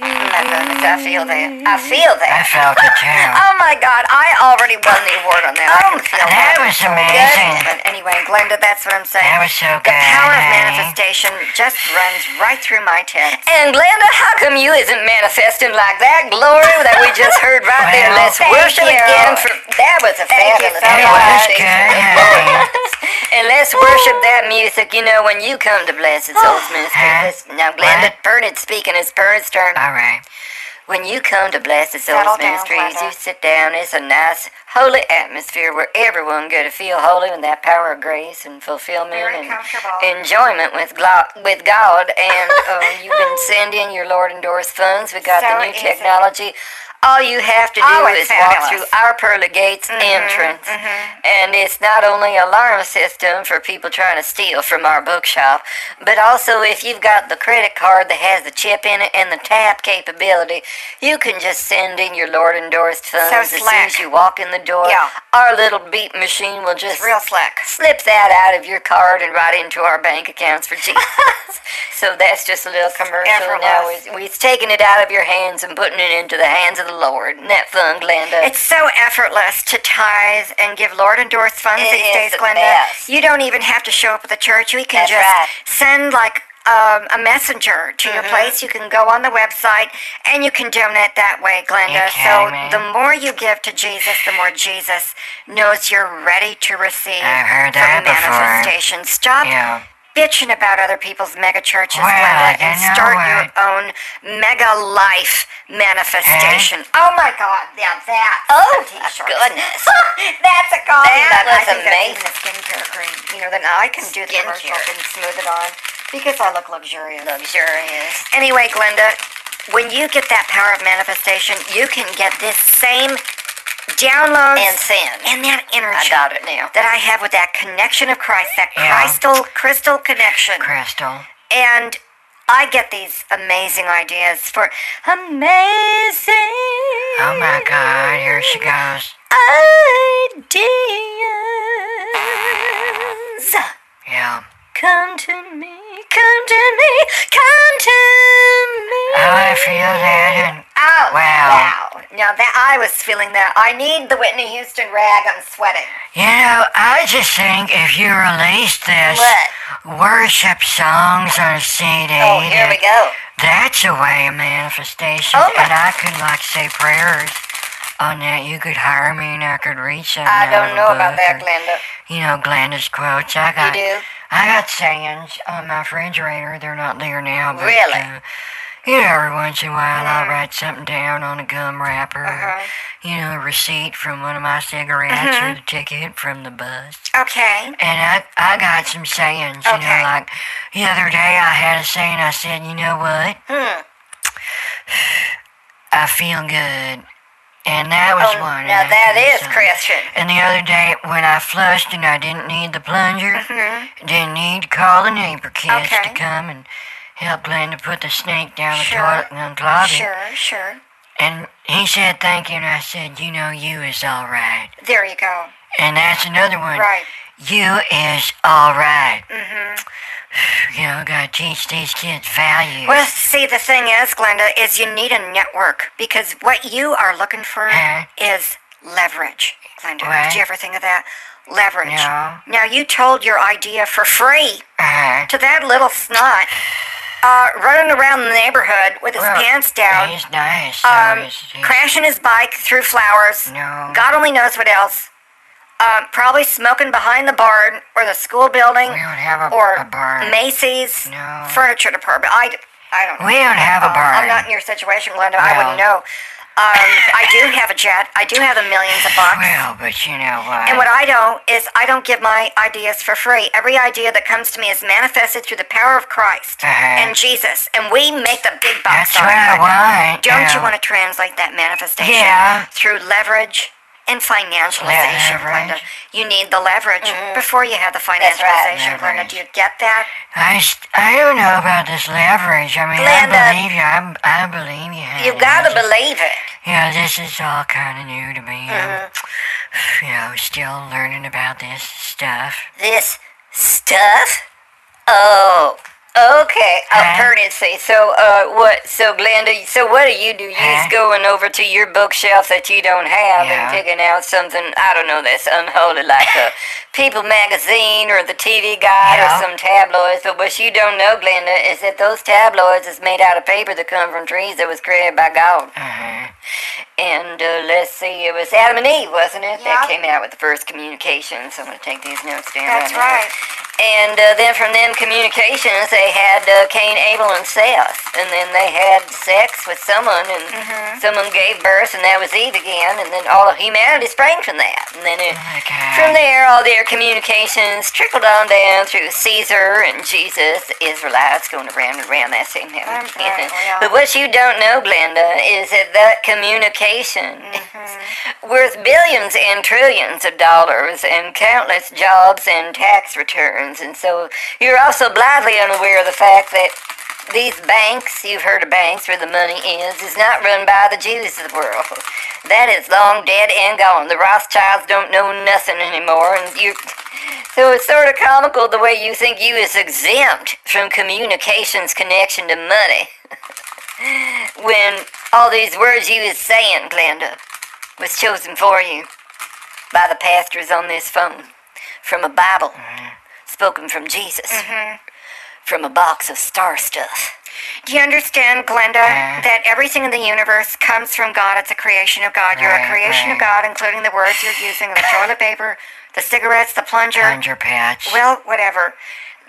My goodness, I feel that. I feel that. I that. felt it too. [laughs] Oh my God! I already won the award on that. I Oh, can feel that that was amazing. But anyway, Glenda, that's what I'm saying. That was so the power of manifestation just runs right through my tits. And Glenda, how come you isn't manifesting like that glory that we just heard right there? Let's worship you. again. For, that was a Thank you fabulous so It was manifestation. good, honey. [laughs] And let's worship that music. You know, when you come to Blessed Souls Ministry. Huh? listen- Now, Glenda, What? Bernard speaking. It's Bernard's turn. All right. When you come to Blessed Settle Souls down, Ministries, you sit down. It's a nice, holy atmosphere where everyone get to feel holy with that power of grace and fulfillment Very and enjoyment with glo- with God. And uh, you can send in your Lord endorsed funds. We got So the new easy. technology. All you have to do Oh, is walk through our pearly gates entrance, and it's not only alarm system for people trying to steal from our bookshop, but also if you've got the credit card that has the chip in it and the tap capability, you can just send in your Lord endorsed funds as soon as you walk in the door. Yeah. Our little beep machine will just It's real slick. slip that out of your card and right into our bank accounts for Jesus. [laughs] so that's just a little commercial. Now we're taking it out of your hands and putting it into the hands of the Lord. Isn't that fun, Glenda? It's so effortless to tithe and give Lord endorsed funds It these days, the Glenda. best. You don't even have to show up at the church. You can That's just right. send like um, a messenger to your Mm-hmm. place. You can go on the website and you can donate that way, Glenda. So the more you give to Jesus, the more Jesus knows you're ready to receive I've heard that before. manifestation. Stop Yeah. Bitching about other people's mega churches, Well, Glenda, and start what? your own mega life manifestation. Eh? Oh my God! Yeah, that. Oh, goodness. [laughs] that's a coffee That. I was that's amazing. even a skincare cream. You know, then I can do the commercial and smooth it on because I look luxurious. Luxurious. Anyway, Glenda, when you get that power of manifestation, you can get this same downloads And sin. and that I energy got it now. that I have with that connection of Christ, that Yeah. crystal crystal connection. Crystal. And I get these amazing ideas for amazing Oh my God, here she goes. ideas. Yeah. Come to me, come to me, come to me. I feel that. And Oh, Wow. wow. Now that I was feeling that. I need the Whitney Houston rag. I'm sweating. you know, I just think if you release this What? worship songs on a CD, Oh, here we go. that's a way of manifestation. Oh, my- and I could like say prayers on that. You could hire me and I could read something. I don't know about that, or, Glenda. You know, Glenda's quotes. I You got do? I got sayings on my refrigerator. They're not there now, but Really? uh, you know, every once in a while I'll write something down on a gum wrapper. Uh-huh. Or, you know, a receipt from one of my cigarettes or the ticket from the bus. Okay. And I, I got some sayings, you know, like the other day I had a saying. I said, you know what? Hmm. I feel good. And that was Oh, one. now that is I that couldn't is say- Christian. and the other day, when I flushed and I didn't need the plunger, Mm-hmm. didn't need to call the neighbor kids to come and help Glenda put the snake down the Sure. toilet and unclog it. Sure, sure. And he said thank you, and I said, you know, you is all right. There you go. And that's another one. Right. You is all right. Mm-hmm. You know, gotta teach these kids values. Well, see, the thing is, Glenda, is you need a network because what you are looking for Huh? is leverage. Glenda, What? did you ever think of that? Leverage. No. Now, you told your idea for free uh, to that little snot uh, running around the neighborhood with his well, pants down, He's nice. um, he's- he's- crashing his bike through flowers. No. God only knows what else. Um, probably smoking behind the barn or the school building we don't have a, or a barn. Macy's No. furniture department. I, I don't know. We don't have a Uh, barn. I'm not in your situation, Glenda. I wouldn't know. Um, I do have a jet. I do have the millions of bucks. Well, but you know what? And what I don't is I don't give my ideas for free. Every idea that comes to me is manifested through the power of Christ Uh-huh. and Jesus, and we make the big bucks That's what it. I want. Don't you want to translate that manifestation Yeah. through leverage and financialization. Glenda? You need the leverage before you have the Mm-hmm. Right. financialization, Glenda. Do you get that? I, st- I don't know about this leverage. I mean, Glenda. I believe you. I, I believe you. You gotta just- believe it. Yeah, this is all kind of new to me. Mm-hmm. I'm, you know, still learning about this stuff. This stuff? Oh, okay. I've heard it say. So, uh, what? So, Glenda, so what do you do? You Huh? just going over to your bookshelf that you don't have Yeah. and picking out something, I don't know, that's unholy, like a [laughs] People magazine or the TV Guide Yeah. or some tabloids. But what you don't know, Glenda, is that those tabloids is made out of paper that come from trees that was created by God. Uh-huh. And uh, let's see, it was Adam and Eve, wasn't it? That came out with the first communication. So I'm going to take these notes down. That's right right. And uh, then from them communications, they had uh, Cain, Abel, and Seth. And then they had sex with someone, and Mm-hmm. someone gave birth, and that was Eve again. And then all of humanity sprang from that. And then it, Oh from there, all their communications trickled on down through Caesar and Jesus, Israelites going around and around that same yeah. [laughs] But what you don't know, Glenda, is that that communication is mm-hmm. worth billions and trillions of dollars and countless jobs and tax returns. And so you're also blithely unaware of the fact that these banks, you've heard of banks where the money is, is not run by the Jews of the world. That is long dead and gone. The Rothschilds don't know nothing anymore, and you. So it's sort of comical the way you think you is exempt from communications connection to money. [laughs] when all these words you is saying, Glenda, was chosen for you by the pastors on this phone from a Bible spoken from Jesus mm-hmm. from a box of star stuff. Do you understand, Glenda, Uh. that everything in the universe comes from God? It's a creation of God. You're Right, a mm, creation of. Mm. God, including the words you're using, the toilet paper, the cigarettes, the plunger. Plunger patch. Well, whatever.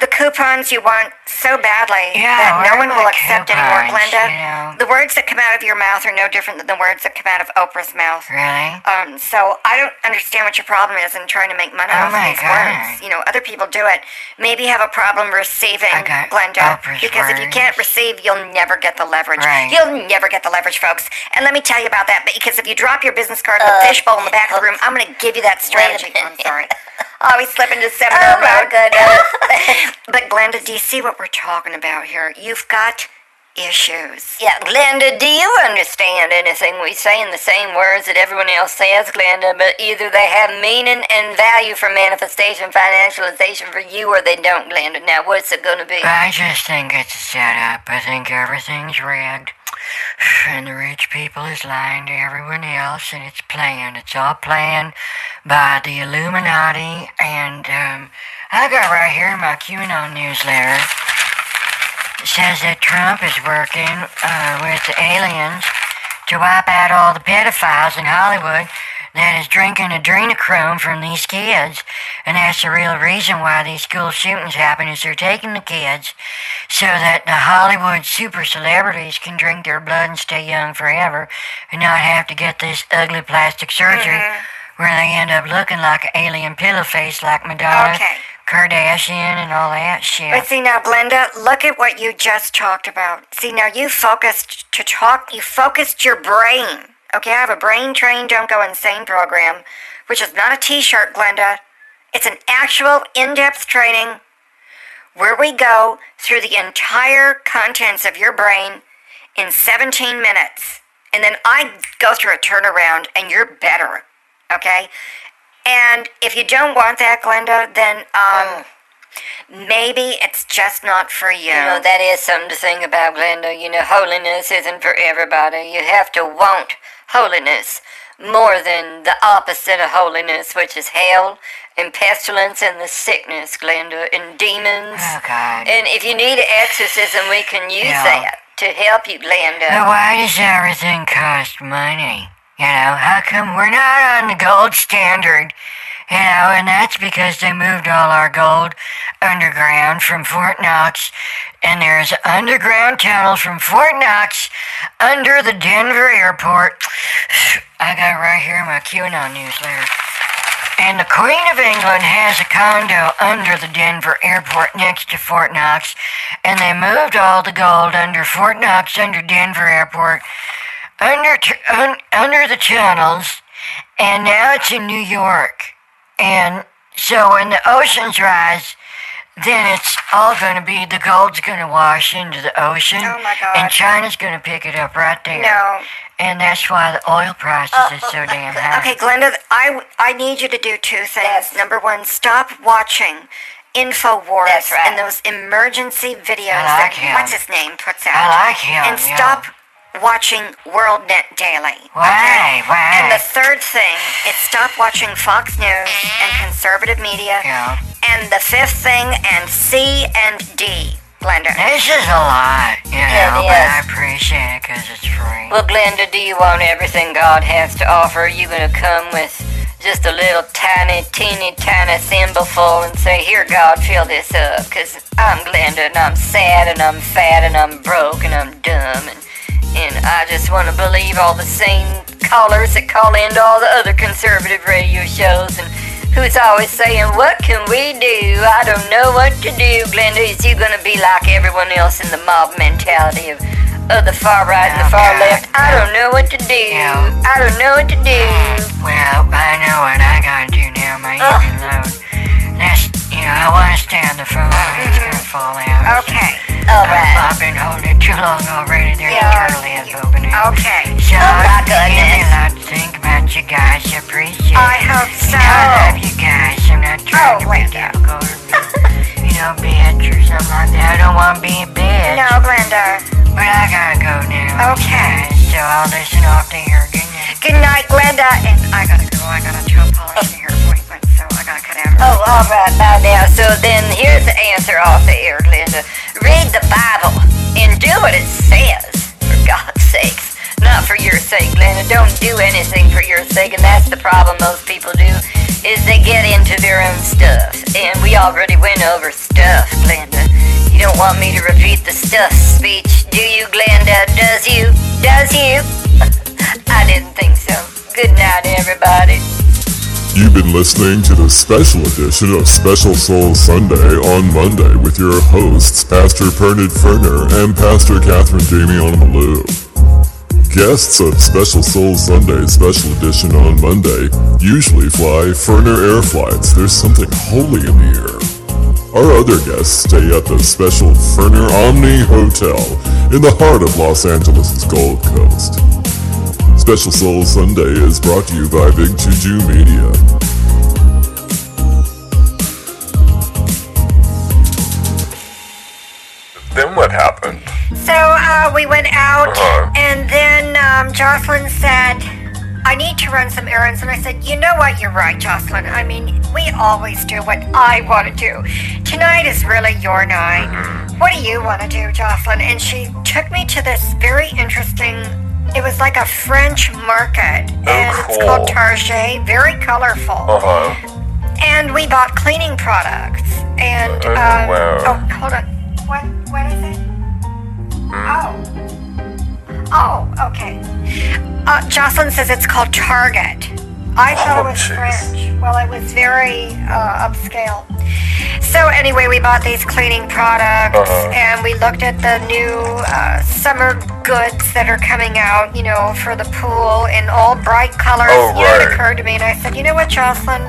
The coupons you want so badly Yeah, that no one will my accept anymore, coupons, Glenda. you know? The words that come out of your mouth are no different than the words that come out of Oprah's mouth. Really? Um, so I don't understand what your problem is in trying to make money Oh off my these God. words. You know, other people do it. Maybe have a problem receiving, I Glenda. Oprah's because if you can't receive, you'll never get the leverage. Right. You'll never get the leverage, folks. And let me tell you about that. Because if you drop your business card in the Uh, fishbowl in the back of the room, I'm going to give you that strategy. I'm sorry. [laughs] Always slip into seminar Oh my goodness. Uh, [laughs] but Glenda, do you see what we're talking about here? You've got issues. Yeah, Glenda, do you understand anything we say in the same words that everyone else says, Glenda? But either they have meaning and value for manifestation, financialization for you, or they don't, Glenda. Now, what's it gonna be? I just think it's a setup. I think everything's rigged. And the rich people is lying to everyone else, and it's planned. It's all planned by the Illuminati. And um, I got right here in my QAnon newsletter. It says that Trump is working uh, with the aliens to wipe out all the pedophiles in Hollywood that is drinking adrenochrome from these kids. And that's the real reason why these school shootings happen is they're taking the kids so that the Hollywood super celebrities can drink their blood and stay young forever and not have to get this ugly plastic surgery where they end up looking like an alien pillow face like Madonna, Okay. Kardashian, and all that shit. But see now, Glenda, look at what you just talked about. See now, you focused to talk. You focused your brain. Okay, I have a brain train, don't go insane program, which is not a T-shirt, Glenda. It's an actual in-depth training where we go through the entire contents of your brain in 17 minutes, and then I go through a turnaround, and you're better. Okay. And if you don't want that, Glenda, then um, maybe it's just not for you. You know, that is something to think about, Glenda. You know, holiness isn't for everybody. You have to want holiness more than the opposite of holiness, which is hell and pestilence and the sickness, Glenda, and demons. Oh, God. And if you need an exorcism, we can use that to help you, Glenda. But why does everything cost money? You know, how come we're not on the gold standard? Know, and that's because they moved all our gold underground from Fort Knox. And there's underground tunnel from Fort Knox under the Denver airport. [sighs] I got right here in my QAnon newsletter. And the Queen of England has a condo under the Denver airport next to Fort Knox. And they moved all the gold under Fort Knox, under Denver airport, under, t- un- under the tunnels. And now it's in New York. And so when the oceans rise, then it's all going to be, the gold's going to wash into the ocean. Oh, my God. And China's going to pick it up right there. No. And that's why the oil prices uh, is so uh, damn high. Okay, Glenda, I, I need you to do two things. Yes. Number one, stop watching InfoWars right. and those emergency videos like that, him. what's his name, puts out. I like him. And yeah. stop watching WorldNet Daily. Why? Why? And the third thing is stop watching Fox News and conservative media. Yeah. And the fifth thing, and C and D, Glenda. This is a lot, you know, Yeah, but. I appreciate it because it's free. Well, Glenda, do you want everything God has to offer? Are you gonna come with just a little tiny, teeny, tiny thimbleful and say, Here, God, fill this up? Because I'm Glenda and I'm sad and I'm fat and I'm broke and I'm dumb and, and I just want to believe all the same callers that call into all the other conservative radio shows and who's always saying, What can we do? I don't know what to do. Glenda, is you gonna be like everyone else in the mob mentality of, of the far right and the oh, far left? I don't know what to do. I don't know what to do. Mm, well, I know what I gotta do now, my load. That's, you know, I wanna stay on the phone, it's gonna fall out. Okay. I've, been holding it too long already. There's Yeah. turtle opening. Okay. So, Oh, my give me a goodness. lot think about you guys. I appreciate I hope You so. I love you guys. I'm not trying Oh, to be Linda. difficult or be, you know, bitch or something like that. I don't want to be a bitch. No, Glenda. But I gotta go now. Okay. So I'll listen off to your night. Good night, Glenda. And I gotta go. I got a toe polishing hair appointment, so I gotta cut out. Oh, all right, now, now. So then here's the answer off the air, Glenda. Read the Bible and do what it says, for God's sakes. Not for your sake, Glenda. Don't do anything for your sake, and that's the problem most people do. is they get into their own stuff. And we already went over stuff, Glenda. You don't want me to repeat the stuff speech, do you, Glenda? Does you? Does you? [laughs] I didn't think so. Good night, everybody. You've been listening to the special edition of Special Soul Sunday on Monday with your hosts, Pastor Pernod Ferner and Pastor Catherine Damian Malou. Guests of Special Soul Sunday Special Edition on Monday usually fly Ferner Air flights. There's something holy in the air. Our other guests stay at the special Ferner Omni Hotel in the heart of Los Angeles' Gold Coast. Special Soul Sunday is brought to you by Big Juju Media. Then what happened? So uh, we went out, Uh-huh. and then um, Jocelyn said, I need to run some errands. And I said, You know what? You're right, Jocelyn. I mean, we always do what I want to do. Tonight is really your night. Mm-hmm. What do you want to do, Jocelyn? And she took me to this very interesting. It was like a French market, and it's called. Target. Very colorful. Uh huh. And we bought cleaning products. And Oh, um, wow. oh, hold on. What? What is it? Oh. Oh, okay. Uh, Jocelyn says it's called Target. I thought Oh, it was jeez. French. Well, it was very uh, upscale. So anyway, we bought these cleaning products, Uh-huh. and we looked at the new uh, summer goods that are coming out, you know, for the pool in all bright colors. Oh, You know, it occurred to me, and I said, you know what, Jocelyn?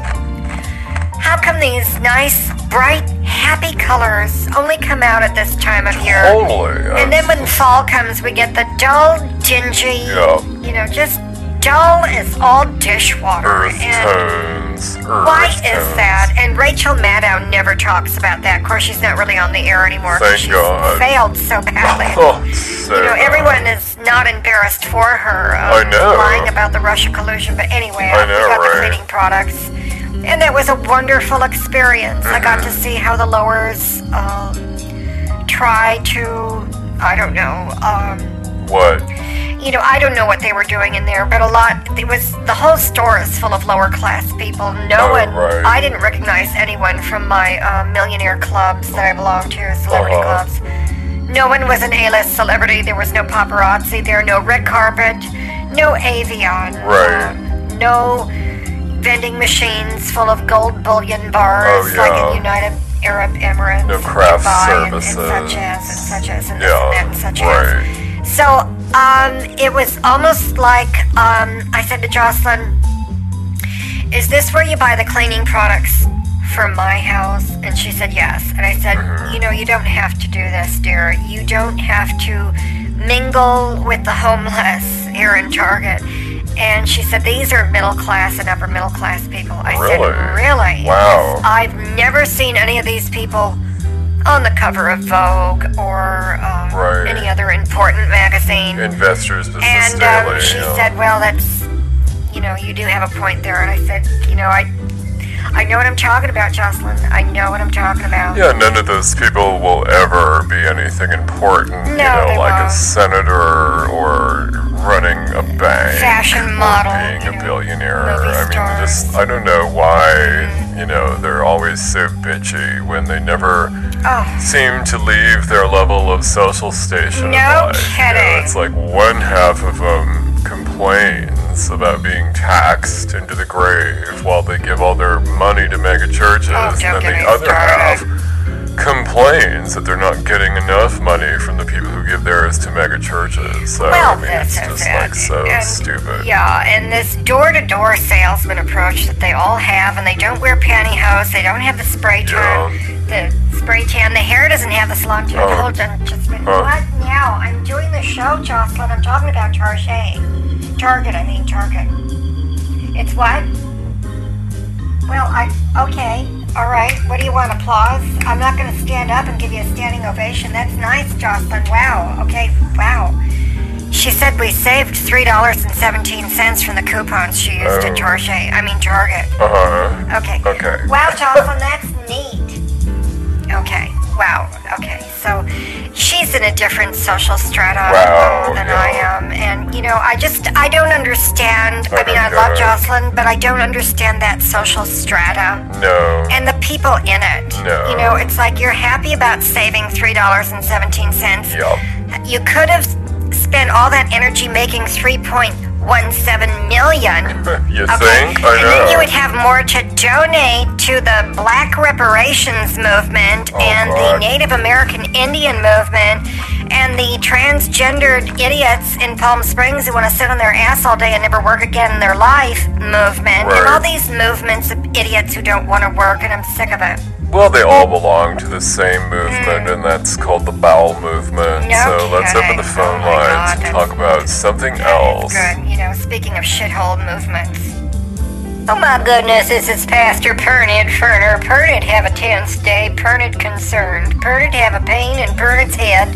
How come these nice, bright, happy colors only come out at this time of year? Totally. uh, And then when fall comes, we get the dull, dingy, Yeah. you know, just dull as all dishwater. earth and tones. Earth why is tones. that? And Rachel Maddow never talks about that. Of course, she's not really on the air anymore. Thank she's God. failed so badly. Oh, so You know, everyone is not embarrassed for her uh, I know. lying about the Russia collusion. But anyway, I know, we got the cleaning products. And that was a wonderful experience. I got to Mm-hmm. see how the lowers um, try to, I don't know, um, What? you know, I don't know what they were doing in there, but a lot, it was, the whole store is full of lower class people. No Oh, one, right. I didn't recognize anyone from my uh, millionaire clubs that I belong to, celebrity Uh-huh. clubs. No one was an A-list celebrity. There was no paparazzi there, no red carpet, no Avion. Right. um, no vending machines full of gold bullion bars Oh, like in United Arab Emirates. No craft Dubai services. And, such as, and such as, and this Yeah, and that and such as. So um, it was almost like um, I said to Jocelyn, "Is this where you buy the cleaning products for my house?" And she said, "Yes." And I said, Mm-hmm. "You know, you don't have to do this, dear. You don't have to mingle with the homeless here in Target." And she said, "These are middle class and upper middle class people." I Really? said, "Really?" Wow. I've never seen any of these people on the cover of Vogue or um, Right. any other important magazine. Investors Business And Daily. um, she yeah. said, "Well, that's you know, you do have a point there." And I said, "You know, I I know what I'm talking about, Jocelyn. I know what I'm talking about." Yeah, none of those people will ever be anything important. you No, know, they like a won't. senator or running a bank. Fashion or model, Being a know, billionaire. I mean, just, I don't know why, you know, they're always so bitchy when they never Oh, seem to leave their level of social station. No in life. You know, kidding. it's like one half of them complains about being taxed into the grave while they give all their money to mega churches, Oh, and then the other started. half complains that they're not getting enough money from the people who give theirs to mega churches. So well, I mean, it's just it. like so And, stupid. Yeah, and this door-to-door salesman approach that they all have, and they don't wear pantyhose, they don't have the spray tan, the spray tan, the hair doesn't have the salon tan. Oh. Hold on, just a minute. Oh. What now? I'm doing the show, Jocelyn. I'm talking about Target. Target, I mean Target. It's what? Well, I okay. All right. What do you want? Applause? I'm not going to stand up and give you a standing ovation. That's nice, Jocelyn. Wow. Okay. Wow. She said we saved three dollars and seventeen cents from the coupons she used Oh. at Target. I mean Target. Uh huh. Okay. Okay. Wow, Jocelyn, that's neat. Okay. Wow. Okay. So she's in a different social strata Wow, than yeah. I am, and you know, I just I don't understand. I, I mean, I love it. Jocelyn, but I don't understand that social strata No. and the people in it. No. You know, it's like you're happy about saving three dollars and seventeen cents. Yup. You could have spent all that energy making three point one seven million. [laughs] You Okay. think? I and then you would have more to donate to the Black Reparations Movement Oh, and God. the Native American Indian Movement and the transgendered idiots in Palm Springs who want to sit on their ass all day and never work again in their life movement. And all these movements of idiots who don't want to work, and I'm sick of it. Well, they all belong to the same movement, hmm. and that's called the bowel movement. No so let's open the phone Oh lines God, and talk about something else. Good. You know, speaking of shithole movements. Oh my goodness, this is Pastor Pernod Ferner. Pernod have a tense day, Pernod concerned. Pernod have a pain in Pernod's head.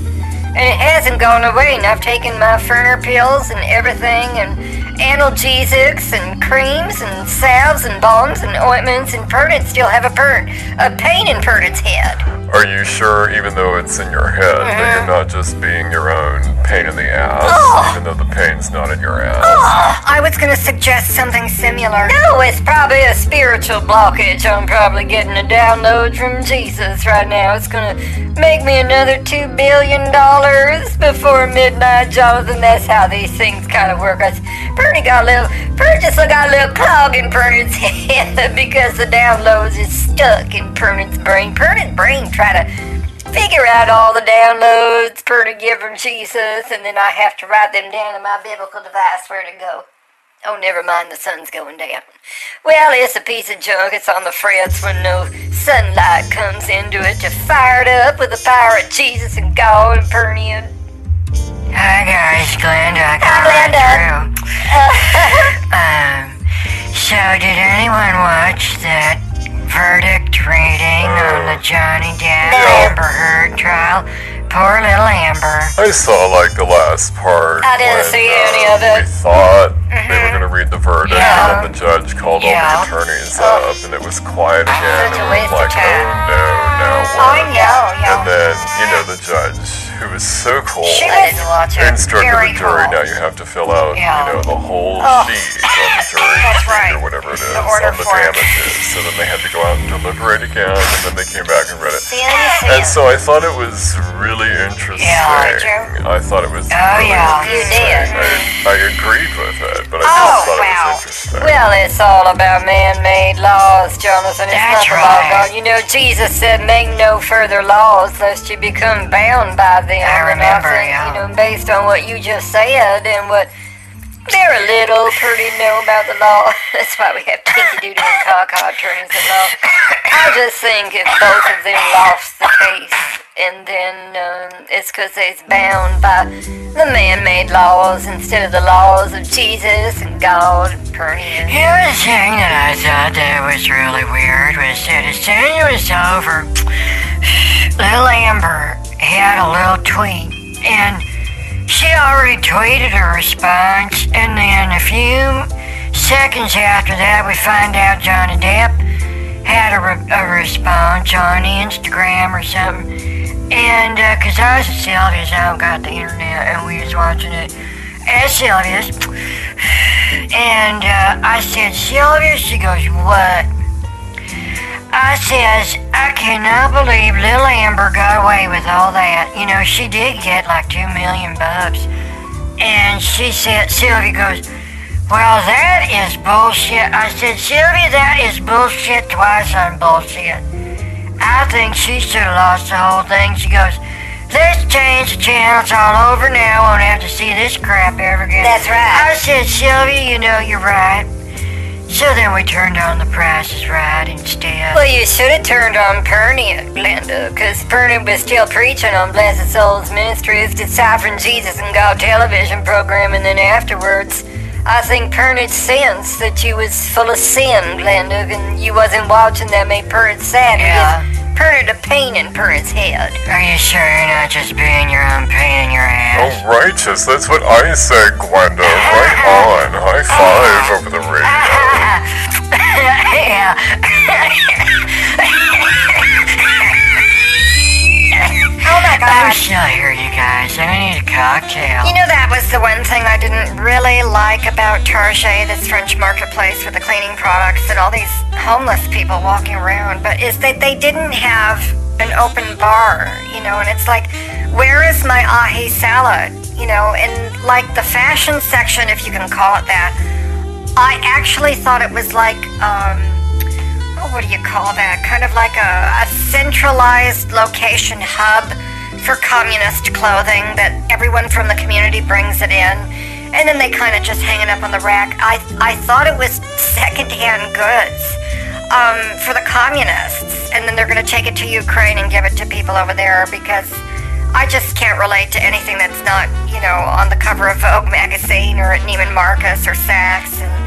And it hasn't gone away, and I've taken my Ferner pills and everything, and analgesics and creams and salves and balms and ointments, and Pernod still have a burn, a pain in Pernod's head. Are you sure, even though it's in your head, that Uh-huh. you're not just being your own pain in the ass, Oh. even though the pain's not in your ass? I was going to suggest something similar. No, it's probably a spiritual blockage. I'm probably getting a download from Jesus right now. It's gonna make me another two billion dollars before midnight, Jonathan. That's how these things kind of work. Bernie got a little, Bernie just got a little clog in Pernod's [laughs] head because the downloads is stuck in Pernod's brain. Pernod's brain try to figure out all the downloads Pernod give from Jesus, and then I have to write them down in my biblical device where to go. Oh, never mind, the sun's going down. Well, it's a piece of junk. It's on the frets when no sunlight comes into it to fire it up with the power of Jesus and God and Pernian. Hi guys, Glenda. I got Glenda. um, so did anyone watch that verdict reading on the Johnny Depp No. Amber Heard trial? Poor little Amber. I saw like the last part. I didn't when, see any um, of it. We thought they were mm-hmm. going to read the verdict, Yeah. and then the judge called all the attorneys oh. up, and it was quiet again. And we're like, oh no, now what? know, yeah. And then, you know, the judge, who was so cool, She I didn't watch it. instructed very the jury, cool. now you have to fill out, Yeah. you know, the whole Oh. sheet on the jury [laughs] That's sheet right. or whatever it is The order on the form. damages. So then they had to go out and deliberate again, and then they came back and read it. Sin, sin. And so I thought it was really interesting. Yeah, did you? I thought it was Oh, really yeah. You interesting. did. I, I agreed with it, but I Oh, just thought wow. it was interesting. Well, it's all about man-made laws, Jonathan. It's That's not the law of right. God. You know, Jesus said, "Make no further laws, lest you become bound by them." I remember, think, yeah. You know, based on what you just said and what they're a little pretty know about the law. [laughs] That's why we have pinky doodle and caca attorneys at law. I just think if both of them lost the case, and then um, it's because they's bound by the man-made laws instead of the laws of Jesus and God and Pernian. You know, the thing that I thought that was really weird was that as soon as it was over, little Amber had a little tweet, and she already tweeted her response, and then a few seconds after that, we find out Johnny Depp had a, re- a response on Instagram or something. And, uh 'cause I was at Sylvia's, I got the internet, and we was watching it at Sylvia's. [sighs] And, uh, I said, Sylvia, she goes, what? I says, I cannot believe little Amber got away with all that. You know, she did get like two million bucks. And she said, Sylvia goes, well, that is bullshit. I said, Sylvia, that is bullshit twice on bullshit. I think she should have lost the whole thing. She goes, let's change the channel. It's all over now. Won't have to see this crap ever again. That's right. I said, Sylvia, you know you're right. So then we turned on the Price is Right instead. Well, you should have turned on Pernian, Glenda, because Pernian was still preaching on Blessed Souls Ministries, Deciphering Jesus and God television program, and then afterwards, I think Pernod sensed that you was full of sin, Glenda, and you wasn't watching that made Pernod sad. Yeah. Because Pernod a pain in Pernod's head. Are you sure you're not just being your own pain in your ass? Oh, righteous. That's what I said, Glenda. Uh, right uh, uh, on. High five over the radio. [laughs] Oh my I'm gosh. still here. You guys. I'm gonna need a cocktail. You know, that was the one thing I didn't really like about Target, this French marketplace with the cleaning products and all these homeless people walking around, but is that they didn't have an open bar, you know, and it's like, where is my ahi salad? You know, and like the fashion section, if you can call it that, I actually thought it was like, um, oh, what do you call that? Kind of like a, a centralized location hub for communist clothing that everyone from the community brings it in. And then they kind of just hang it up on the rack. I, I thought it was secondhand goods um, for the communists. And then they're going to take it to Ukraine and give it to people over there because I just can't relate to anything that's not, you know, on the cover of Vogue magazine or at Neiman Marcus or Saks and,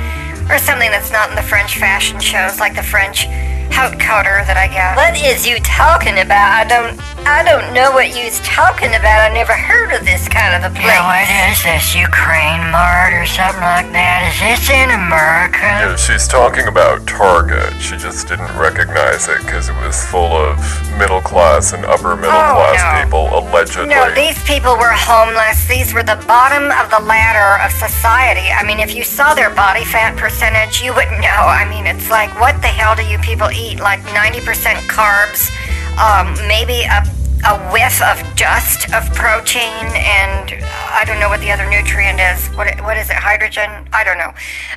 or something that's not in the French fashion shows like the French haute couture that I get. What is you talking about? I don't I don't know what you's talking about. I never heard of this kind of a place. know, what place. is this Ukraine Mart or something like that? Is this in America? Yeah, she's talking about Target. She just didn't recognize it because it was full of middle class and upper middle Oh, class no. people, allegedly. No, these people were homeless. These were the bottom of the ladder of society. I mean, if you saw their body fat percentage, you would know. I mean, it's like, what the hell do you people eat? Like 90% carbs, um, maybe a, a whiff of dust of protein, and I don't know what the other nutrient is. What, what is it? Hydrogen? I don't know.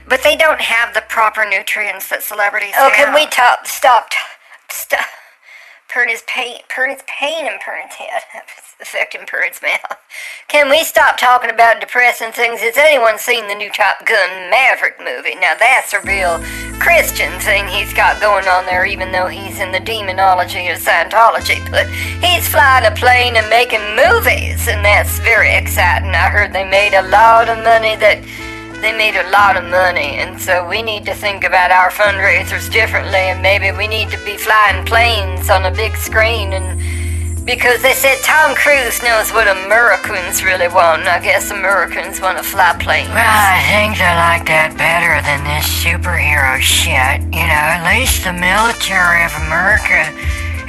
But they don't have the proper nutrients that celebrities Oh, have. can we talk? Stop. Stop. Pern's pain, Pern's pain in Pern's head. [laughs] It's affecting Pern's mouth. Can we stop talking about depressing things? Has anyone seen the new Top Gun Maverick movie? Now that's a real Christian thing he's got going on there, even though he's in the demonology of Scientology. But he's flying a plane and making movies, and that's very exciting. I heard they made a lot of money that they made a lot of money, and so we need to think about our fundraisers differently, and maybe we need to be flying planes on a big screen, and because they said Tom Cruise knows what Americans really want, and I guess Americans want to fly planes. Well, I think I like that better than this superhero shit. You know, at least the military of America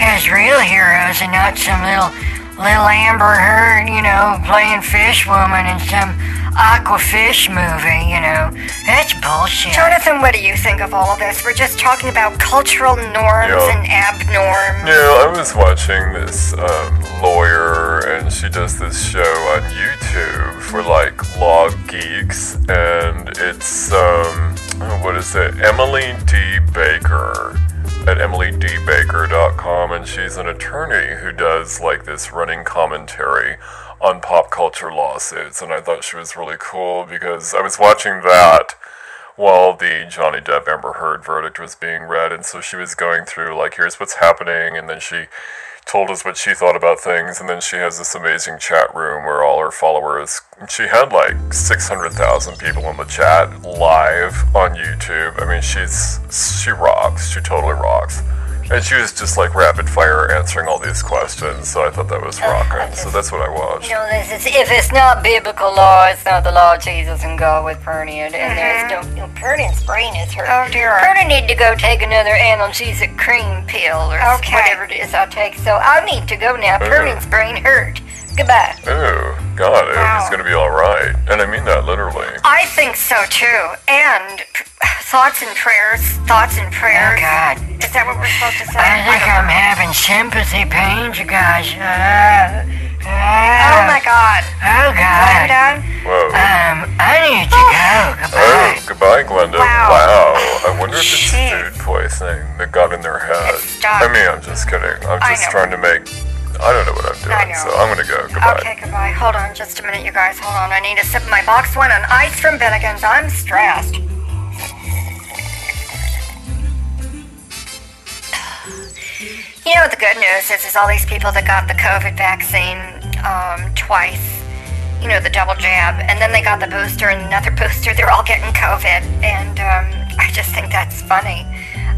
has real heroes and not some little little Amber Heard, you know, playing fish woman in some aqua fish movie, you know. That's bullshit. Jonathan, what do you think of all of this? We're just talking about cultural norms Yeah. and abnorms. Yeah, I was watching this um, lawyer, and she does this show on YouTube for like law geeks, and it's um, oh, what is it? Emily D. Baker at emilydbaker.com, and she's an attorney who does like this running commentary on pop culture lawsuits, and I thought she was really cool because I was watching that while the Johnny Depp Amber Heard verdict was being read, and so she was going through like, here's what's happening, and then she told us what she thought about things, and then she has this amazing chat room where all her followers. She had like six hundred thousand people in the chat live on YouTube. I mean, she's she rocks. She totally rocks. And she was just like rapid fire answering all these questions, so I thought that was rocking. So that's what I watched. You know, this is, if it's not biblical law, it's not the law of Jesus and God with Perny, and, and there's mm-hmm. no, you know, Perny's brain is hurt. Oh, dear. Perny need to go take another analgesic cream pill or Okay. whatever it is I take. So I need to go now. Mm-hmm. Okay. Perny's brain hurt. Goodbye. Ooh, God, I Wow. he's gonna be all right, and I mean that literally. I think so too. And p- thoughts and prayers. Thoughts and prayers. Oh. God. Is that what we're supposed to say? I think don't I'm know. having sympathy pains, you guys. Uh, uh, Oh my God. Oh, God. done? Whoa. Um, I need to go. Goodbye. Oh, goodbye, Glenda. Wow. Wow. I wonder if it's Jeez. food poisoning that got in their head. I mean, I'm just kidding. I'm just trying to make. I don't know what I'm I doing, know. so I'm gonna go. Goodbye. Okay, goodbye. Hold on just a minute, you guys. Hold on. I need to sip my box one on ice from Bennigan's. I'm stressed. [sighs] You know what the good news is? Is all these people that got the COVID vaccine um, twice. You know, the double jab, and then they got the booster and another [laughs] booster. They're all getting COVID, and um, I just think that's funny.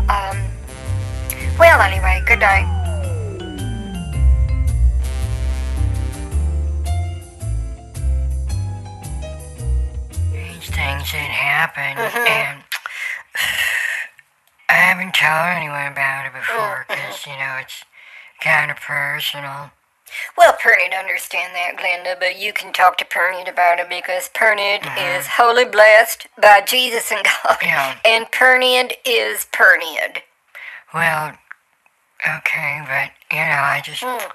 Um, well, anyway, good night. Things that happen, uh-huh. and I haven't told anyone about it before uh-huh. because, you know, it's kind of personal. Well, Pernod understand that, Glenda, but you can talk to Pernod about it because Pernod mm-hmm. is wholly blessed by Jesus and God, Yeah. and Pernod is Pernod. Well, okay, but you know, I just Mm.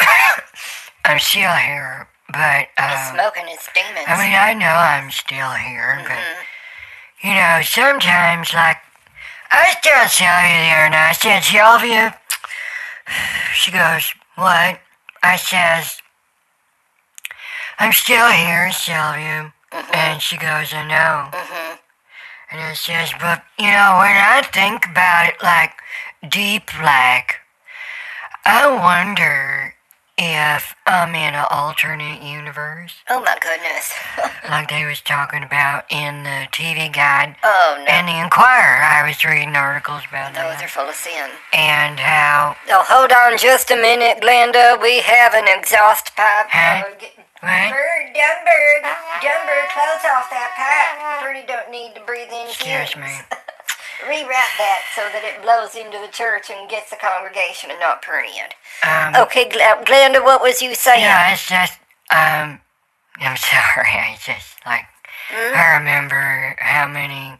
[coughs] I'm still here, but He's um, uh, smoking his demons. I mean, I know I'm still here, but mm-hmm. you know, sometimes like I was telling you the other night. I said, Sylvia. [sighs] She goes, "What?" I says, "I'm still here, Sylvia," mm-hmm. and she goes, "I know." Mm-hmm. And it says, "But you know, when I think about it, like deep, like I wonder." If I'm in an alternate universe, oh my goodness. [laughs] like they was talking about in the TV guide oh no, and the Inquirer, I was reading articles about those are full of sin. and how Oh, hold on just a minute, Glenda. We have an exhaust pipe. Huh? What? Bird, dumb bird, dumb bird, close off that pipe. Pretty don't need to breathe in here. Excuse fumes. me. [laughs] Rewrite that so that it blows into the church and gets the congregation and not Pernod. Um, Okay, Gl- Glenda, what was you saying? yeah, it's just um, I'm sorry. [laughs] I just like Hmm? I remember how many.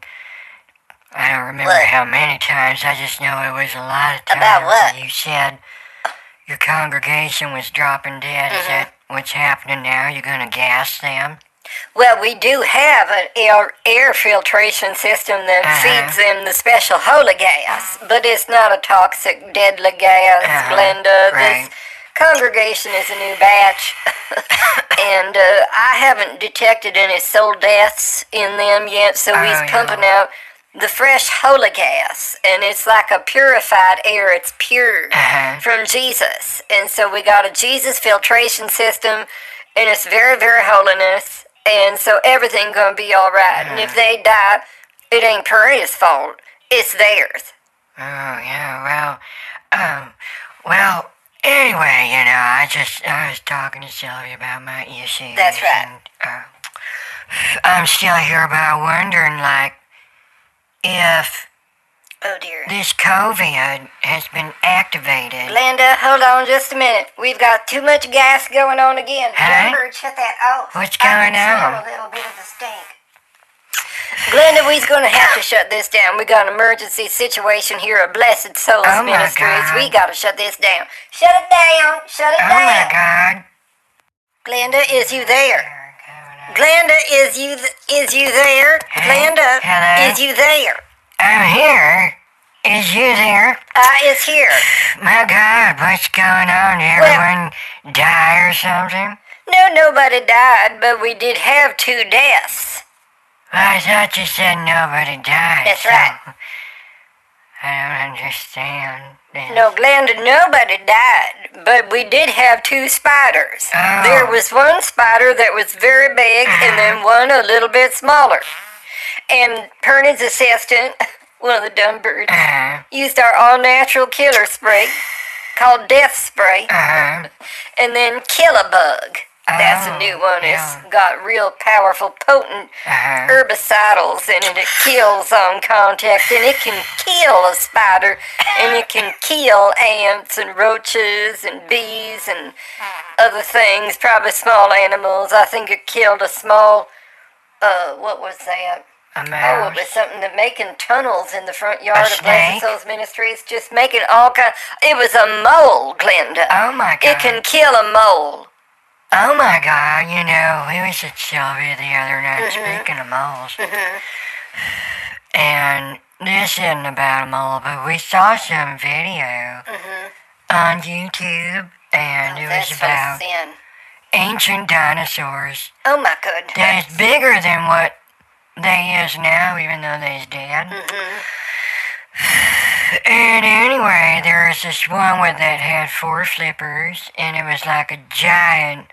I don't remember What? how many times. I just know it was a lot of times. About what? You said your congregation was dropping dead. Mm-hmm. Is that what's happening now? You're gonna gas them? Well, we do have an air, air filtration system that Uh-huh. feeds them the special holy gas, but it's not a toxic, deadly gas, Uh-huh, Glenda. right. This congregation is a new batch, [laughs] and uh, I haven't detected any soul deaths in them yet, so Oh, we's yeah. pumping out the fresh holy gas, and it's like a purified air. It's pure Uh-huh. from Jesus, and so we got a Jesus filtration system, and it's very, very holiness, and so everything gonna be all right. And if they die, it ain't Pariah's fault; it's theirs. Oh yeah, well, um, well. Anyway, you know, I just I was talking to Sylvia about my issues. That's right. And, uh, I'm still here, but I'm wondering, like, if Oh dear. this COVID has been activated. Glenda, hold on just a minute. We've got too much gas going on again. Huh? Remember, shut that off. What's going on? A little bit of the stink. Glenda, we's gonna have to shut this down. We got an emergency situation here at Blessed Souls Oh, Ministries. We gotta shut this down. Shut it down. Shut it Oh down. Oh my God! Glenda, is you there? Glenda, is you th- is you there? Glenda, Hello? is you there? I'm here. Is you there? I is here. My God, what's going on? Did Well- everyone die or something? No, nobody died, but we did have two deaths. I thought you said nobody died. That's so right. I don't understand. this. No, Glenda, nobody died, but we did have two spiders. Oh. There was one spider that was very big, and uh-huh. then one a little bit smaller. And Pernod's assistant, [laughs] one of the dumb birds, Uh, used our all-natural killer spray called Death Spray, uh, and then Kill a Bug. That's a Oh, new one. yeah. It's got real powerful, potent uh, herbicidals in it. It kills on contact, and it can kill a spider, and it can [laughs] kill ants and roaches and bees and other things, probably small animals. I think it killed a small, uh, what was that? Oh, it was something that making tunnels in the front yard of Blessed? Souls Ministries, just making all kind. It was a mole, Glenda. Oh my God. It can kill a mole. Oh my God, you know, we was at Sylvia the other night Mm-hmm. speaking of moles. And this isn't about a mole, but we saw some video on YouTube, and it Mm-hmm. Was about ancient dinosaurs Oh my goodness. that is bigger than what they is now, even though they's dead. Mm-hmm. And anyway, there was this one with that had four flippers, and it was like a giant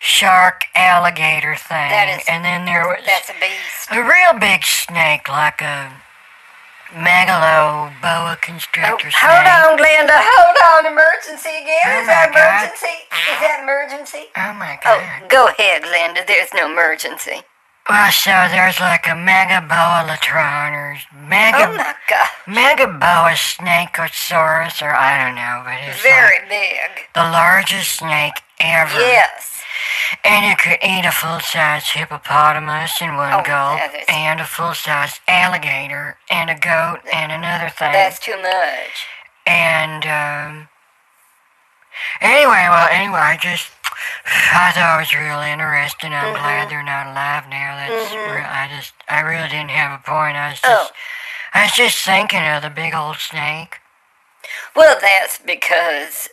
shark alligator thing. That is- and then there was That's a beast. a real big snake, like a megalo boa Oh, constrictor snake. hold on, Glenda. Hold on. Emergency again. Oh Is that my God. emergency? Is that emergency? Oh my god. Oh, god. go ahead, Glenda. There's no emergency. Well, so there's like a megabolatron or mega Oh my god. megaboa snakeosaurus or I don't know, but it's Very like big. the largest snake ever. Yes. And it could eat a full-size hippopotamus in one Oh, gulp, and a full-size alligator, and a goat, and another thing. That's too much. And um, anyway, well, anyway, I just I thought it was real interesting. I'm Mm-hmm. glad they're not alive now. That's real, I just I really didn't have a point. I was Oh. just I was just thinking of the big old snake. Well, that's because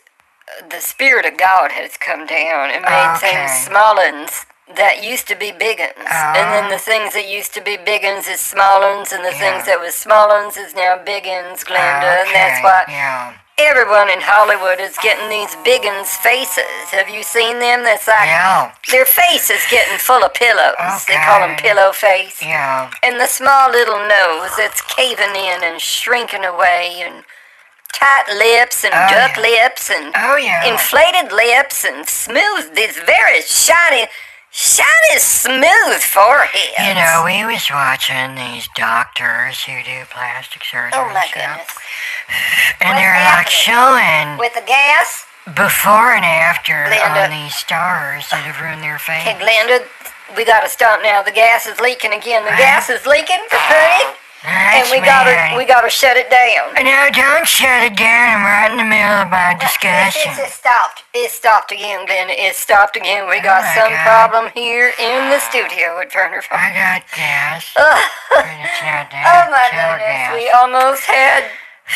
uh, the Spirit of God has come down and made Okay. things small uns that used to be big uns. And then the things that used to be big uns is small uns, and the Yeah. things that was small uns is now big uns, Glenda. And that's why Yeah. Everyone in Hollywood is getting these big uns faces. Have you seen them? That's like Yeah. their face is getting full of pillows. They call them pillow face. Yeah. And the small little nose that's caving in and shrinking away, and tight lips and Oh, duck yeah. lips and Oh yeah. inflated lips and smooth, these very shiny, shiny, smooth foreheads. you know, we was watching these doctors who do plastic surgery. Oh my and goodness. And What's they're like showing With the gas? before and after Linda. on these stars that have ruined their face. Hey, Glenda, we gotta stop now. The gas is leaking again. The gas is leaking, honey, and That's we gotta, we gotta shut it down. No, don't shut it down. I'm right in the middle of my discussion. It, stopped. It stopped again, Glenda. It stopped again. We got my some God. problem here in the studio at Turner Farm. I got gas. Ugh. but it's not that. Oh my goodness, gas. we almost had.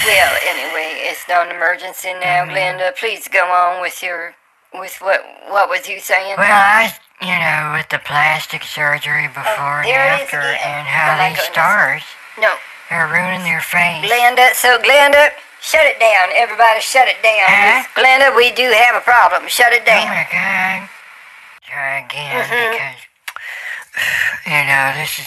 Well, [sighs] anyway, it's not an emergency now, Mm-hmm. Glenda. Please go on with your, with what, what was you saying? Well, I, you know, with the plastic surgery before and there it is after, and how they goodness. stars No, they're ruining their face. Glenda. So Glenda, shut it down. Everybody, shut it down. Huh? Glenda, we do have a problem. Shut it Oh down. my god. Try again Mm-hmm. because, [sighs] you know, this is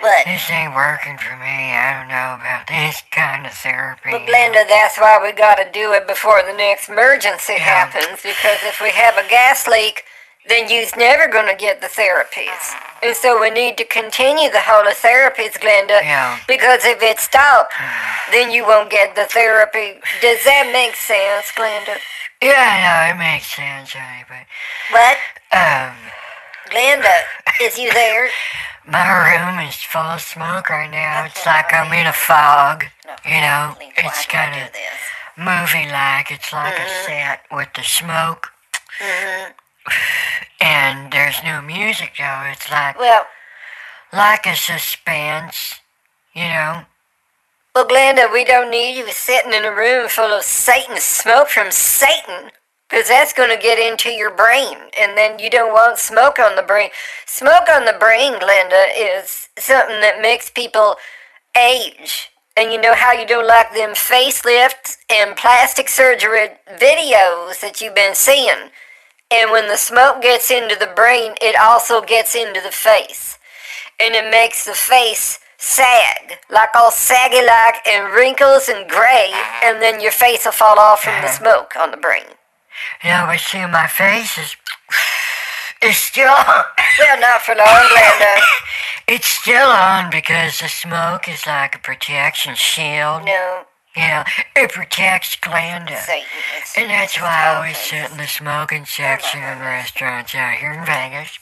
What? this ain't working for me. I don't know about this kind of therapy. But Glenda, that's why we got to do it before the next emergency Yeah. happens. Because if we have a gas leak, then you's never gonna get the therapies. And so we need to continue the whole therapies, Glenda. Yeah. Because if it stops, [sighs] then you won't get the therapy. Does that make sense, Glenda? Yeah, no, it makes sense, honey, but What? um, Glenda, is you there? [laughs] my room is full of smoke right now. It's like I'm in a fog. You know, it's kind of movie-like. It's like a set with the smoke, and there's no music though. It's like Well, like a suspense. You know. well, Glenda, we don't need you sitting in a room full of Satan's smoke from Satan. Because that's going to get into your brain, and then you don't want smoke on the brain. Smoke on the brain, Glenda, is something that makes people age. And you know how you don't like them facelifts and plastic surgery videos that you've been seeing. And when the smoke gets into the brain, it also gets into the face. And it makes the face sag, like all saggy like and wrinkles and gray, and then your face will fall off from the uh-huh. smoke on the brain. No, but see, my face is is still on. Well, not for long, Glenda. It's still on because the smoke is like a protection shield. No, You know, it protects Glenda. And that's why I always sit in the smoking section in restaurants out here in Vegas.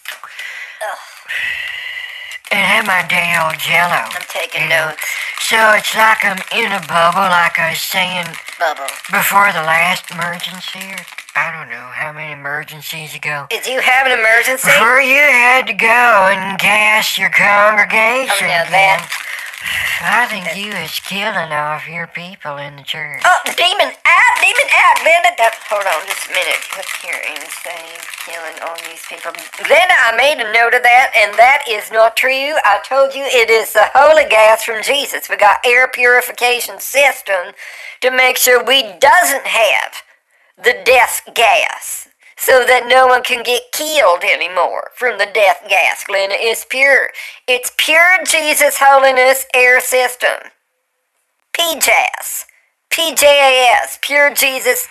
And have my day old jello. I'm taking you know. notes. So it's like I'm in a bubble, like I was saying Bubble. before the last emergency, or I don't know how many emergencies ago. Did you have an emergency? Before you had to go and gas your congregation, Oh, now that- I think you was killing off your people in the church. Oh, demon out, demon out, Glenda. That, hold on just a minute. Click here and say killing all these people. Glenda, I made a note of that, and that is not true. I told you it is the holy gas from Jesus. We got air purification system to make sure we doesn't have the death gas. So that no one can get killed anymore from the death gas, Glenda. It's pure. It's pure Jesus holiness air system. PJAS. PJAS, Pure Jesus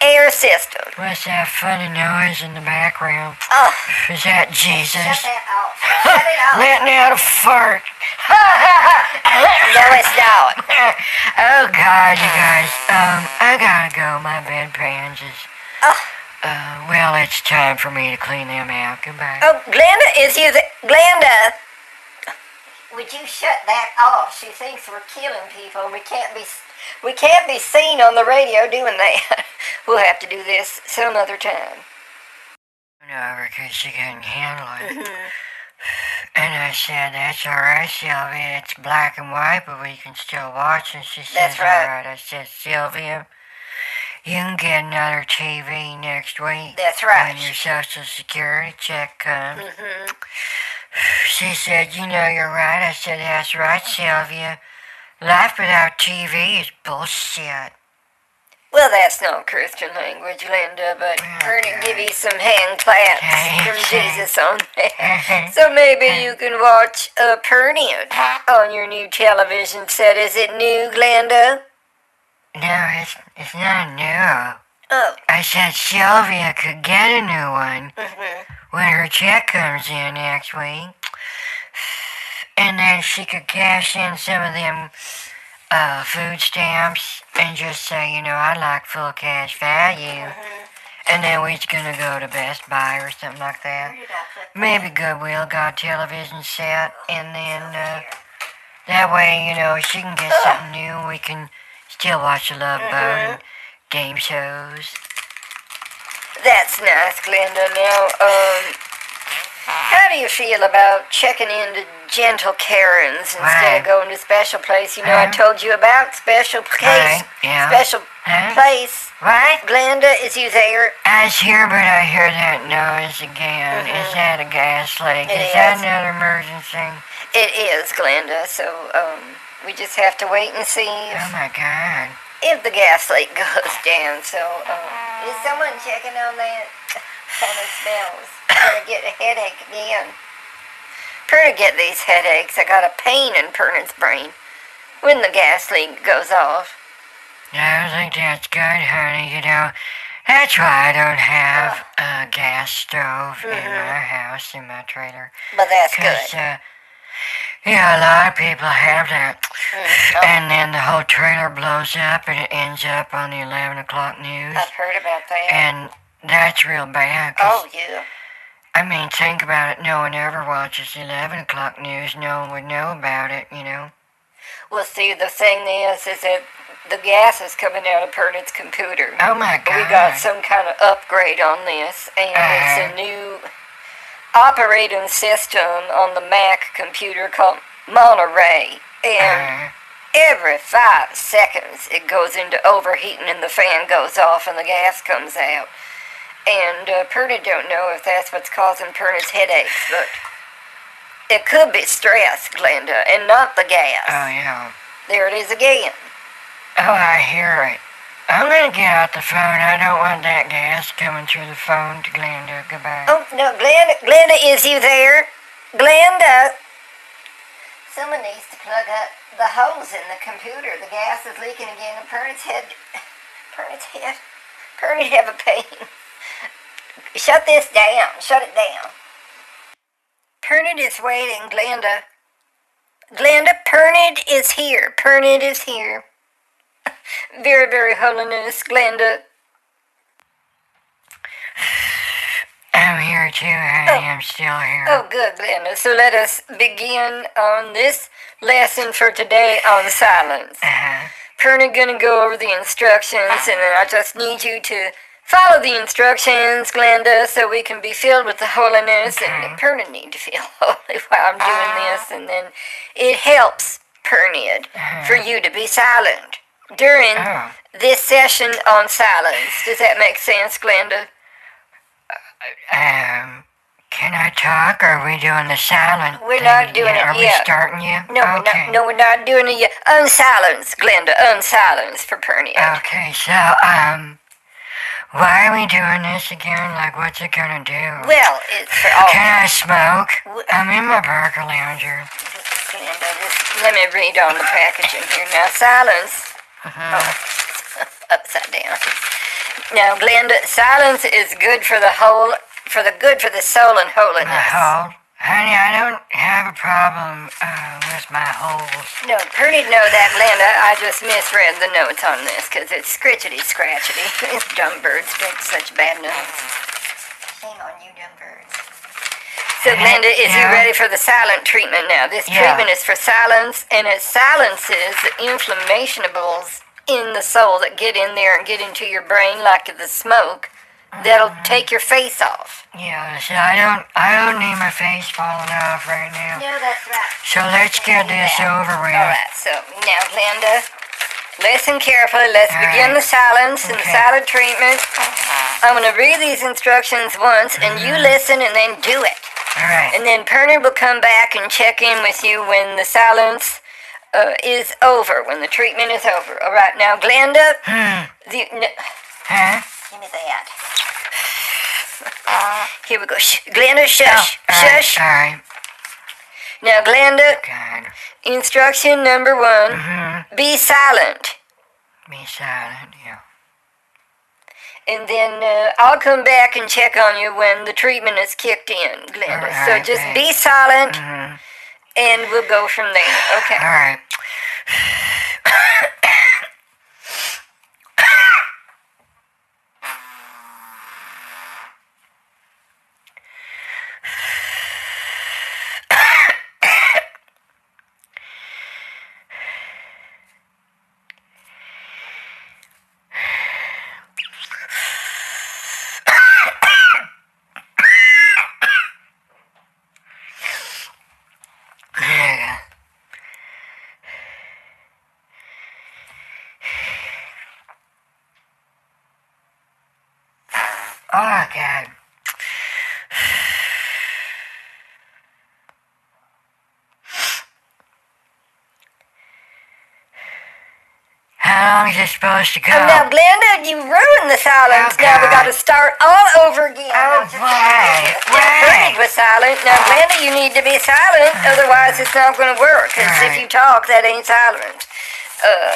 air system. What's that funny noise in the background? Oh, Is that Jesus? shut that off. Shut it off. Letting out a fart. [laughs] no, it's not. [laughs] oh God, you guys. Um, I gotta go. My bedpans is. Oh. Uh, well, it's time for me to clean them out. Goodbye. Oh, Glenda is you. The, Glenda. Would you shut that off? She thinks we're killing people. We can't be. We can't be seen on the radio doing that. [laughs] we'll have to do this some other time. No, because she couldn't handle it. [sighs] And I said, that's all right, Sylvia. It's black and white, but we can still watch. And she says, That's right. all right. I said, Sylvia, you can get another TV next week. That's right. When your Social Security check comes. hmm She said, you know, you're right. I said, that's right, Sylvia. Life without TV is bullshit. Well, that's not Christian language, Linda, but we're gonna give you some hand claps from Jesus on that. So maybe you can watch a Pernian on your new television set. Is it new, Glenda? No, it's, it's not new. Oh, I said Sylvia could get a new one mhm. when her check comes in next week. And then she could cash in some of them uh, food stamps and just say, you know, I'd like full cash value. And then we're gonna go to Best Buy or something like that. Maybe Goodwill got a television set, and then uh, that way, you know, she can get something new. We can still watch the Love Boat and game shows. That's nice, Glenda. Now, um, how do you feel about checking into Gentle Karen's instead of going to Special Place? You know, I told you about Special Place. Right, yeah. Special Huh? Place. What? Glenda, is you there? I was here, but I hear that noise again. Is that a gas leak? It is that is. another emergency? It is, Glenda. So, um, we just have to wait and see Oh my god. if the gas leak [laughs] goes down. So, um, is someone checking on that? Kind of smells. Gonna get a headache again. Perna get these headaches. I got a pain in Perna's brain when the gas leak goes off. I don't think that's good, honey. You know, that's why I don't have a gas stove in my house, in my trailer. But that's good. uh, yeah, a lot of people have that. Mm, And then the whole trailer blows up and it ends up on the 11 o'clock news. I've heard about that. And that's real bad. oh, yeah. I mean, think about it. No one ever watches the 11 o'clock news. No one would know about it, you know? Well, see, the thing is, is that the gas is coming out of Perna's computer. Oh my god. We got some kind of upgrade on this, and it's Uh-huh. a new operating system on the Mac computer called Monterey. And Uh, every five seconds it goes into overheating and the fan goes off and the gas comes out. And uh, Perna don't know if that's what's causing Perna's headaches, but it could be stress, Glenda, and not the gas. oh, yeah. There it is again. Oh, I hear it. I'm gonna get out the phone. I don't want that gas coming through the phone to Glenda. Goodbye. Oh, no, Glenda, Glenda, is you there? Glenda! Someone needs to plug up the hose in the computer. The gas is leaking again and Perna's head, Perna's head, Perna have a pain. Shut this down. Shut it down. Pernod is waiting, Glenda. Glenda, Pernod is here. Pernod is here. [laughs] Very, very holiness, Glenda. I'm here too, honey. I'm still here. Oh, good, Glenda. So let us begin on this lesson for today on silence. Uh-huh. Perna gonna go over the instructions, and then I just need you to follow the instructions, Glenda, so we can be filled with the holiness. And Perna need to feel [laughs] holy while I'm doing this, and then it helps Pernid for you to be silent during Oh. this session on silence. Does that make sense, Glenda? Um, can I talk? Or are we doing the silent We're thing not doing yet? it Are we starting yet? No, we're not. No, we're not doing it yet. Unsilence, Glenda. Unsilence for Pernia. Okay, so, um, why are we doing this again? Like, what's it gonna do? Well, it's for all. Can I smoke? W- I'm in my Barcalounger. Glenda, just let me read on the packaging here now. Silence. Uh-huh. Oh, upside down. Now, Glenda, silence is good for the whole, for the good for the soul and My holiness. hole? Honey, I don't have a problem uh, with my holes. No, Purdy know that, Glenda. I just misread the notes on this because it's scritchety scratchety. [laughs] These dumb birds pick such bad notes. Shame on you, dumb birds. So, Glenda, is you ready for the silent treatment now? This Yeah. treatment is for silence, and it silences the inflammationables in the soul that get in there and get into your brain like the smoke. That'll Uh-huh. take your face off. Yeah, see, I don't, I don't need my face falling off right now. No, that's right. So let's get this over with. All right, so now, Glenda, listen carefully. Let's All begin right. the silence and the silent treatment. I'm going to read these instructions once, and you Mm-hmm. listen and then do it. Right. And then Pernod will come back and check in with you when the silence uh, is over, when the treatment is over. All right, now, Glenda, Hmm. the, n- Huh? give me that. [laughs] Here we go. Shh. Glenda, Oh, shush. right, Shush. all right. Now, Glenda, God. instruction number one Mm-hmm. be silent. Be silent, yeah. And then uh, I'll come back and check on you when the treatment is kicked in, Glenda. All so just thanks. be silent Mm-hmm. and we'll go from there. Okay. All right. [laughs] Yeah. Oh, God. How long is it supposed to go? Oh, now, Glenda, you ruined the silence. Oh, now we got to start all over again. Oh, why? Now, was silent. Now, Glenda, you need to be silent. Otherwise, it's not going to work. Because if you talk, that ain't silent. Uh,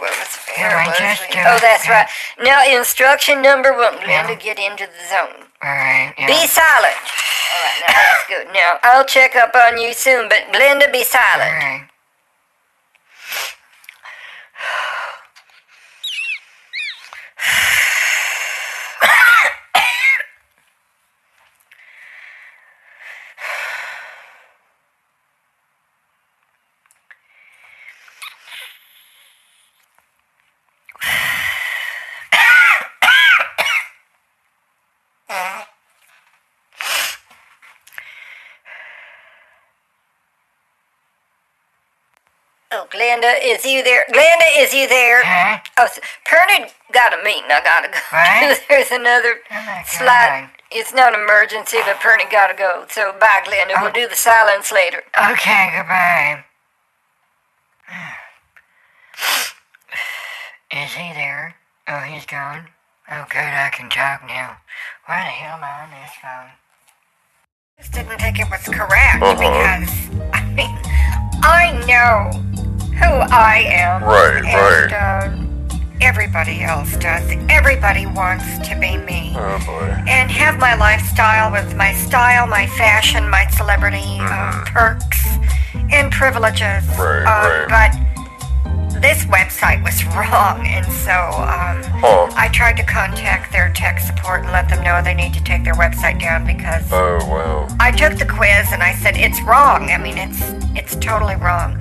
was, where was just Oh, that's right. Now, instruction number one. Glenda, Yeah. get into the zone. All right. Yeah. Be silent. All right, now that's good. Now I'll check up on you soon, but Glenda, be silent. right. Oh, Glenda, is you there? Glenda, is you there? Huh? Oh, s- Pernod got a meeting. I gotta go. What? [laughs] There's another Oh, my It's not an emergency, but Pernod gotta go. So bye, Glenda. Oh. We'll do the silence later. Okay, goodbye. [sighs] Is he there? Oh, he's gone. Oh, good, I can talk now. Why the hell am I on this phone? just didn't think it was correct Uh-huh. because I mean I know who I am. Right, and, right. Uh, everybody else does. Everybody wants to be me. Oh boy. and have my lifestyle with my style, my fashion, my celebrity uh, perks and privileges. Mm-hmm. Right, uh, right. But this website was [laughs] wrong, and so um, Huh. I tried to contact their tech support and let them know they need to take their website down because Oh wow. I took the quiz and I said it's wrong. I mean, it's it's totally wrong,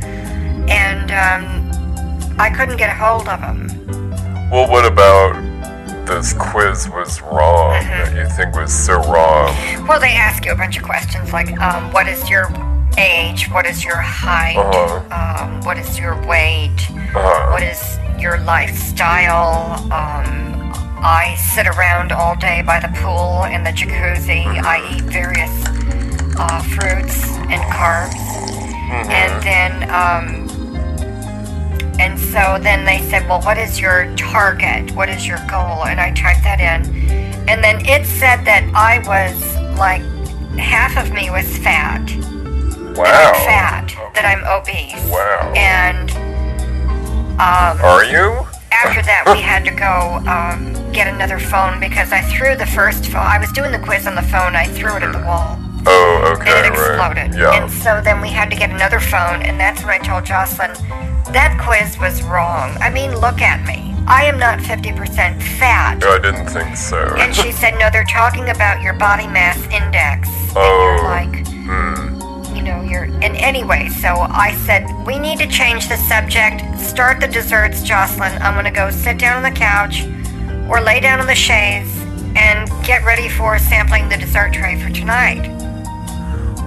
and um, I couldn't get a hold of him. Well, what about this quiz was wrong Mm-hmm. that you think was so wrong? Well, they ask you a bunch of questions like, um, what is your age? What is your height? Uh-huh. Um, what is your weight? Uh-huh. What is your lifestyle? Um, I sit around all day by the pool and the jacuzzi. I eat various uh, fruits and carbs. And then, um, and so then they said, well, what is your target? What is your goal? And I typed that in. And then it said that I was like, half of me was fat. Wow. I'm fat. That I'm obese. Wow. And um, Are you? after that, we [laughs] had to go um, get another phone because I threw the first phone. I was doing the quiz on the phone. I threw it at the wall. Oh, okay, and it right. exploded. Yeah. And so then we had to get another phone, and that's when I told Jocelyn that quiz was wrong. I mean, look at me. I am not 50% fat. No, I didn't think so. And she said, no, they're talking about your body mass index. Oh. like, Hmm. you know, you're. And anyway, so I said, we need to change the subject. Start the desserts, Jocelyn. I'm going to go sit down on the couch or lay down on the chaise and get ready for sampling the dessert tray for tonight.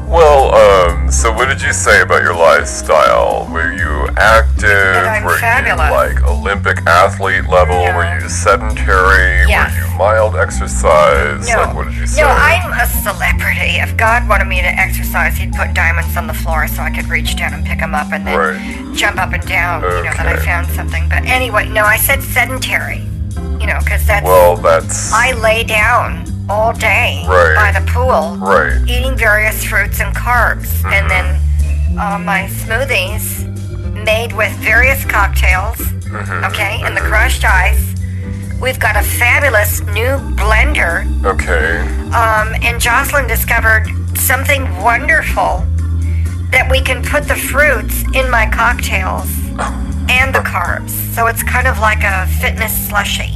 Well, um, so what did you say about your lifestyle? Were you active? Were fabulous. you like Olympic athlete level? No. Were you sedentary? Yes. Were you mild exercise? No, Like, what did you say? no, I'm a celebrity. If God wanted me to exercise, He'd put diamonds on the floor so I could reach down and pick them up and then Right. jump up and down. You know that I found something. But anyway, no, I said sedentary. You know, because that's Well, that's I lay down all day Right. by the pool, right. eating various fruits and carbs, and then uh, my smoothies made with various cocktails. Mm-hmm. Okay, and the crushed ice. We've got a fabulous new blender Okay. um, and Jocelyn discovered something wonderful that we can put the fruits in my cocktails and the carbs. So it's kind of like a fitness slushy.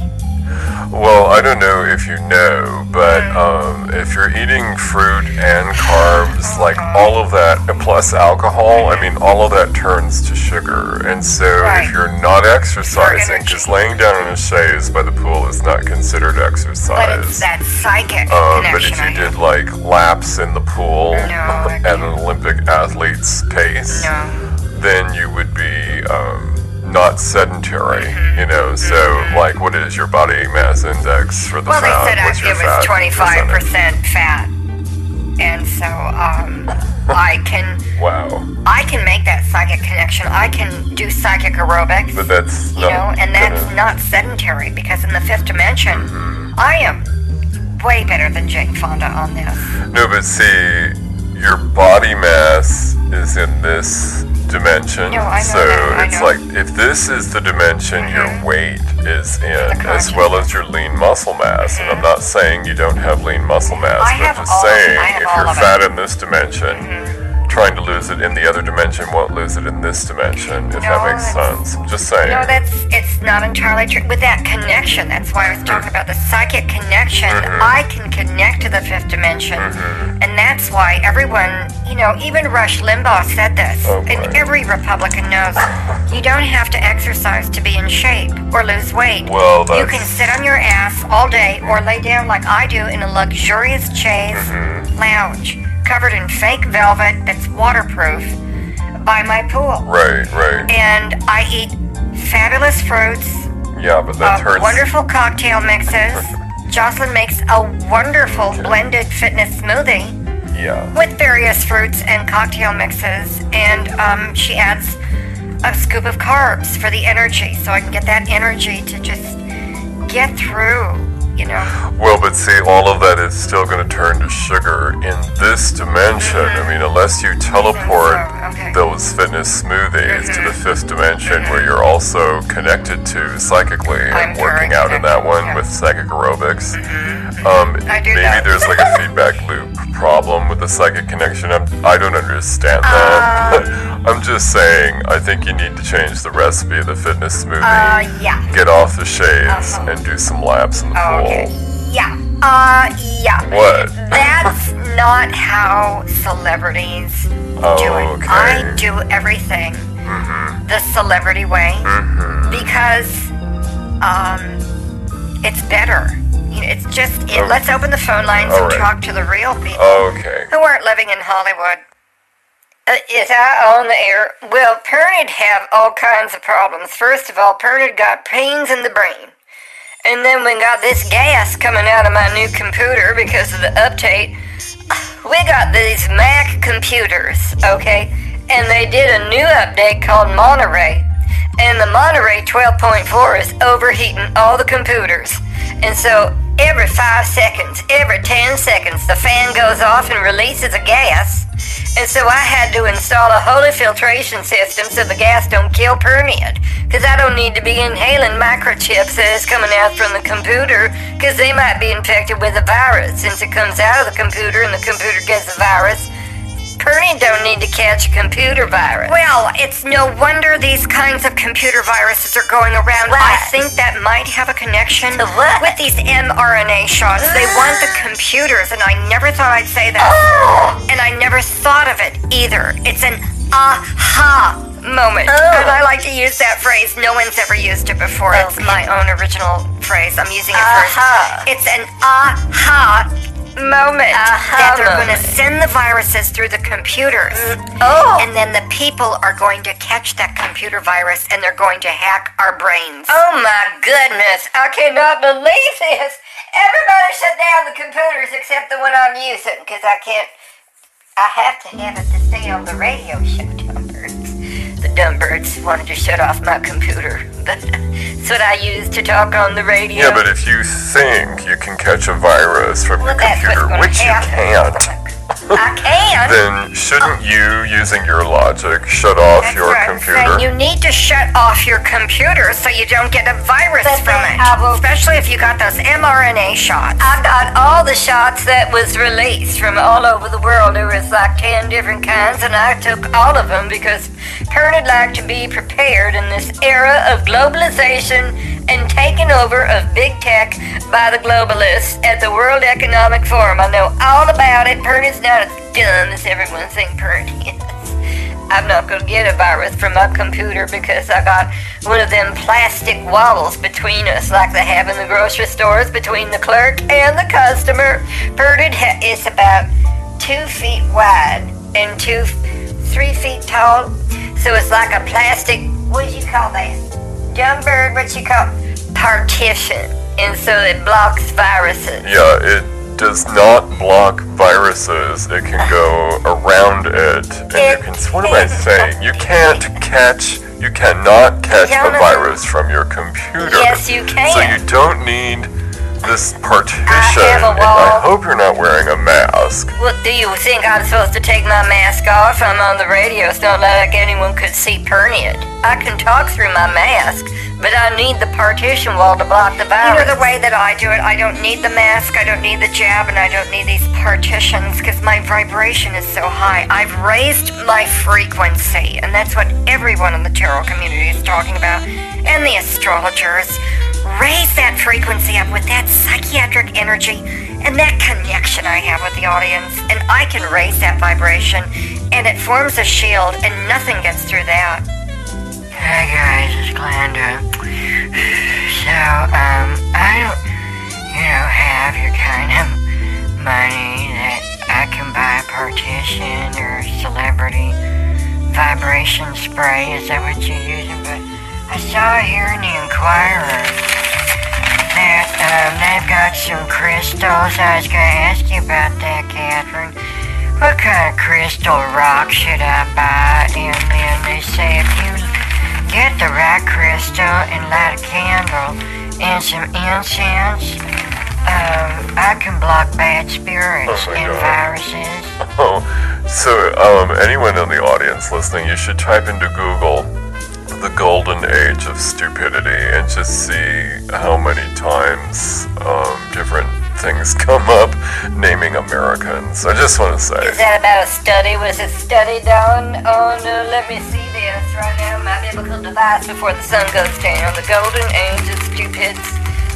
Well, I don't know if you know, but um, if you're eating fruit and carbs, like all of that, plus alcohol, I mean, all of that turns to sugar. And so Right. if you're not exercising, because laying down in a chaise by the pool is not considered exercise. But that psychic Um, but if you did like laps in the pool No, at an Olympic athlete's pace, No. then you would be um, not sedentary, you know. So, like, what is your body mass index for the Well, they said I, What's your it was 25% fat. And so um, I can Wow, I can make that psychic connection. I can do psychic aerobics. but that's you know, and that's gonna- not sedentary because in the fifth dimension, Mm-hmm. I am way better than Jane Fonda on this. No, but see, your body mass is in this dimension. No, so that, it's like if this is the dimension your Mhm. weight is in, as well as your lean muscle mass. And I'm not saying you don't have lean muscle mass, I but I'm just saying if you're of it. fat in this dimension, trying to lose it in the other dimension won't lose it in this dimension, if that makes sense. I'm just saying. No, that's it's not entirely true. With that connection, that's why I was talking about the psychic connection. Mm-hmm. I can connect to the fifth dimension, and that's why everyone, you know, even Rush Limbaugh said this, Oh, and every Republican knows [laughs] you don't have to exercise to be in shape or lose weight. Well, you can sit on your ass all day or lay down like I do in a luxurious chaise Mm-hmm. lounge covered in fake velvet that's waterproof by my pool right, right. and I eat fabulous fruits, Yeah, but that uh, hurts. wonderful cocktail mixes. [laughs] Jocelyn makes a wonderful blended fitness smoothie Yeah. with various fruits and cocktail mixes, and um, she adds a scoop of carbs for the energy, so I can get that energy to just get through. You know, Well, but see, all of that is still going to turn to sugar in this dimension. I mean, unless you teleport so, okay. those fitness smoothies to the fifth dimension where you're also connected to psychically I'm and working out in that one yeah. with psychic aerobics. Um, I do maybe that. there's like a [laughs] feedback loop problem with the psychic connection. I'm, I don't understand that. Um, [laughs] I'm just saying, I think you need to change the recipe of the fitness smoothie. uh, yeah. Get off the shades Uh-huh. and do some laps in the Oh, pool. Yeah. Uh, yeah. What? That's not how celebrities Oh, do it. okay. I do everything the celebrity way Mm-hmm. because um, it's better. You know, it's just it, Okay. let's open the phone lines All and right. talk to the real people Okay. who aren't living in Hollywood. Uh, is I on the air? Well, Pernod have all kinds of problems. First of all, Pernod got pains in the brain. And then we got this gas coming out of my new computer because of the update. We got these Mac computers, okay? And they did a new update called Monterey. And the Monterey 12.4 is overheating all the computers. And so every five seconds, every ten seconds, the fan goes off and releases a gas. And so I had to install a holy filtration system so the gas don't kill permeate. Cause I don't need to be inhaling microchips that is coming out from the computer, cause they might be infected with a virus. Since it comes out of the computer and the computer gets the virus, Pernie don't need to catch a computer virus. Well, it's no wonder these kinds of computer viruses are going around. What? I think that might have a connection with these mRNA shots. They want the computers, and I never thought I'd say that. Oh. And I never thought of it either. It's an aha moment. Oh. And I like to use that phrase. No one's ever used it before. It's my own original phrase. I'm using it Aha. first. It's an aha moment uh-huh. Aha that they're going to send the viruses through the computers. Mm. Oh. And then the people are going to catch that computer virus and they're going to hack our brains. Oh my goodness, I cannot believe this. Everybody shut down the computers except the one I'm using, because I can't. I have to have it to stay on the radio show, dumb birds. The dumb birds wanted to shut off my computer, but that's what I use to talk on the radio. Yeah, but if you think you can catch a virus from well, your computer, which you can't, I can. then shouldn't you, using your logic, shut off That's your what I'm computer? saying. You need to shut off your computer so you don't get a virus But from it. I will- Especially if you got those mRNA shots. I got all the shots that was released from all over the world. There was like 10 different kinds, and I took all of them because Pernod like to be prepared in this era of globalization and taking over of big tech by the globalists at the World Economic Forum. I know all about it. Pernod's as dumb as everyone thinks [laughs] Pernod is. I'm not gonna get a virus from my computer because I got one of them plastic walls between us, like they have in the grocery stores between the clerk and the customer. Ha- is about two feet wide and two, three feet tall, so it's like a plastic. What do you call that? Dumb bird. What you call partition? And so it blocks viruses. Yeah, it does not block viruses. It can go around it, and you can. What am I saying? You can't catch. You cannot catch a virus from your computer. Yes, you can. So you don't need this partition. have a and I hope you're not wearing a mask. What do you think I'm supposed to take my mask off? I'm on the radio. It's not like anyone could see Perniot. I can talk through my mask, but I need the partition wall to block the You virus. know the way that I do it. I don't need the mask, I don't need the jab, and I don't need these partitions because my vibration is so high. I've raised my frequency, and that's what everyone in the tarot community is talking about, and the astrologers. Raise that frequency up with that psychiatric energy and that connection I have with the audience, and I can raise that vibration, and it forms a shield, and nothing gets through that. Hi guys, it's Glenda. So, um, I don't, you know, have your kind of money that I can buy a partition or celebrity vibration spray. Is that what you're using? But I saw here in the Inquirer that um, they've got some crystals. I was gonna ask you about that, Catherine. What kind of crystal rock should I buy? And then they say if you get the right crystal and light a candle and some incense, um, I can block bad spirits Oh and God. viruses. [laughs] Oh, so um, anyone in the audience listening, you should type into Google the golden age of stupidity and just see how many times um, different things [laughs] come up naming Americans. I just want to say. Is that about a study? Was it study done Oh no, let me see this right now, my biblical device before the sun goes down. The golden age of stupids.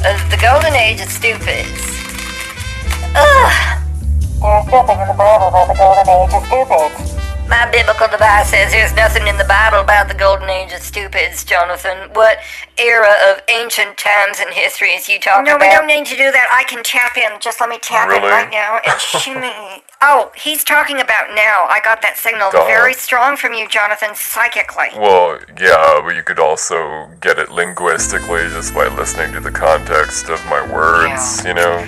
Uh, the golden age of stupids. Ugh. There's nothing in the Bible about the golden age of stupids. My biblical device says there's nothing in the Bible about the golden age of stupids, Jonathan. What era of ancient times and history is you talking No, about? No, we don't need to do that. I can tap in. Just let me tap in right now and [laughs] shimmy. Oh, he's talking about now. I got that signal Duh. very strong from you, Jonathan, psychically. Well, yeah, but you could also get it linguistically just by listening to the context of my words, you know?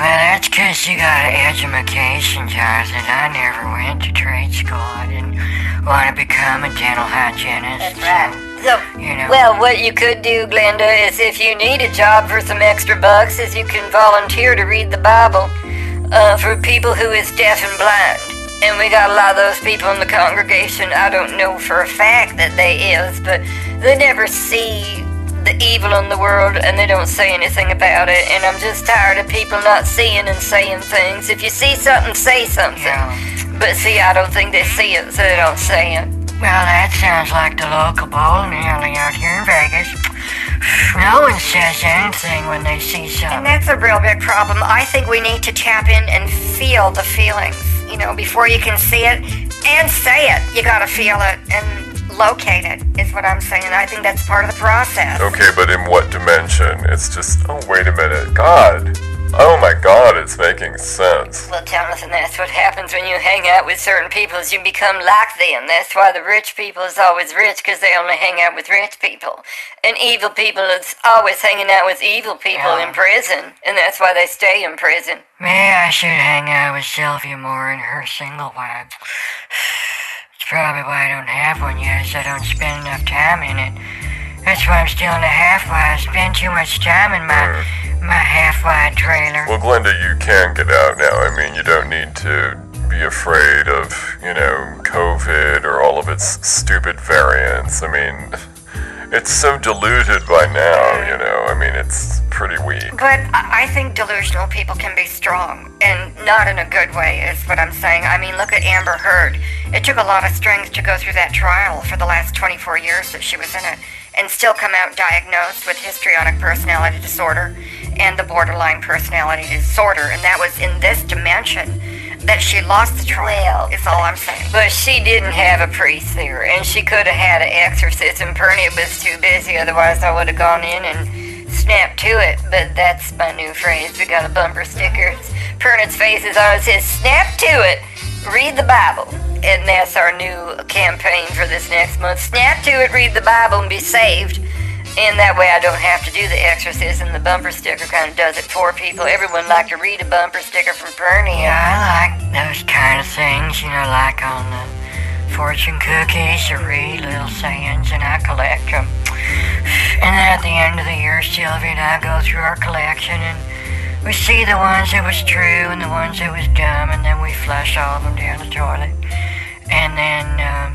Well, that's 'cause you got an education, Jonathan. I never went to trade school. I didn't want to become a dental hygienist. That's right. So, You know. well, what you could do, Glenda, is if you need a job for some extra bucks, is you can volunteer to read the Bible uh, for people who is deaf and blind. And we got a lot of those people in the congregation. I don't know for a fact that they is, but they never see the evil in the world and they don't say anything about it. And I'm just tired of people not seeing and saying things. If you see something, say something. Yeah. But see, I don't think they see it, so they don't say it. Well, that sounds like the local bowling alley out here in Vegas. No one says anything when they see something. And that's a real big problem. I think we need to tap in and feel the feelings. You know, before you can see it and say it, you gotta feel it and locate it, is what I'm saying. I think that's part of the process. Okay, but in what dimension? It's just, oh, wait a minute. God. Oh my god, it's making sense. Well, Jonathan, that's what happens when you hang out with certain people is you become like them. That's why the rich people is always rich because they only hang out with rich people. And evil people is always hanging out with evil people in prison. And that's why they stay in prison. Maybe I should hang out with Sylvia more and her single life. [sighs] [sighs] It's probably why I don't have one yet, is I don't spend enough time in it. That's why I'm still in the half-wide. I spend too much time in my my half-wide trailer. Well, Glenda, you can get out now. I mean, you don't need to be afraid of, you know, COVID or all of its stupid variants. I mean, [laughs] it's so diluted by now, you know. I mean, it's pretty weak. But I think delusional people can be strong, and not in a good way, is what I'm saying. I mean, look at Amber Heard. It took a lot of strength to go through that trial for the last 24 years that she was in it, and still come out diagnosed with histrionic personality disorder and the borderline personality disorder, and that was in this dimension that she lost the trial, Well, is all I'm saying. But she didn't have a priest there, and she could have had an exorcism. Pernia was too busy, otherwise I would have gone in and snapped to it. But that's my new phrase. We got a bumper sticker. Pernia's face is on it. says, snap to it. Read the Bible. And that's our new campaign for this next month. Snap to it, read the Bible, and be saved. And that way I don't have to do the exorcism. The bumper sticker kind of does it for people. Everyone like to read a bumper sticker from Pernia. Yeah, I like those kind of things, you know, like on the fortune cookies or read little sayings, and I collect them. And then at the end of the year, Sylvia and I go through our collection and we see the ones that was true and the ones that was dumb, and then we flush all of them down the toilet. And then, um,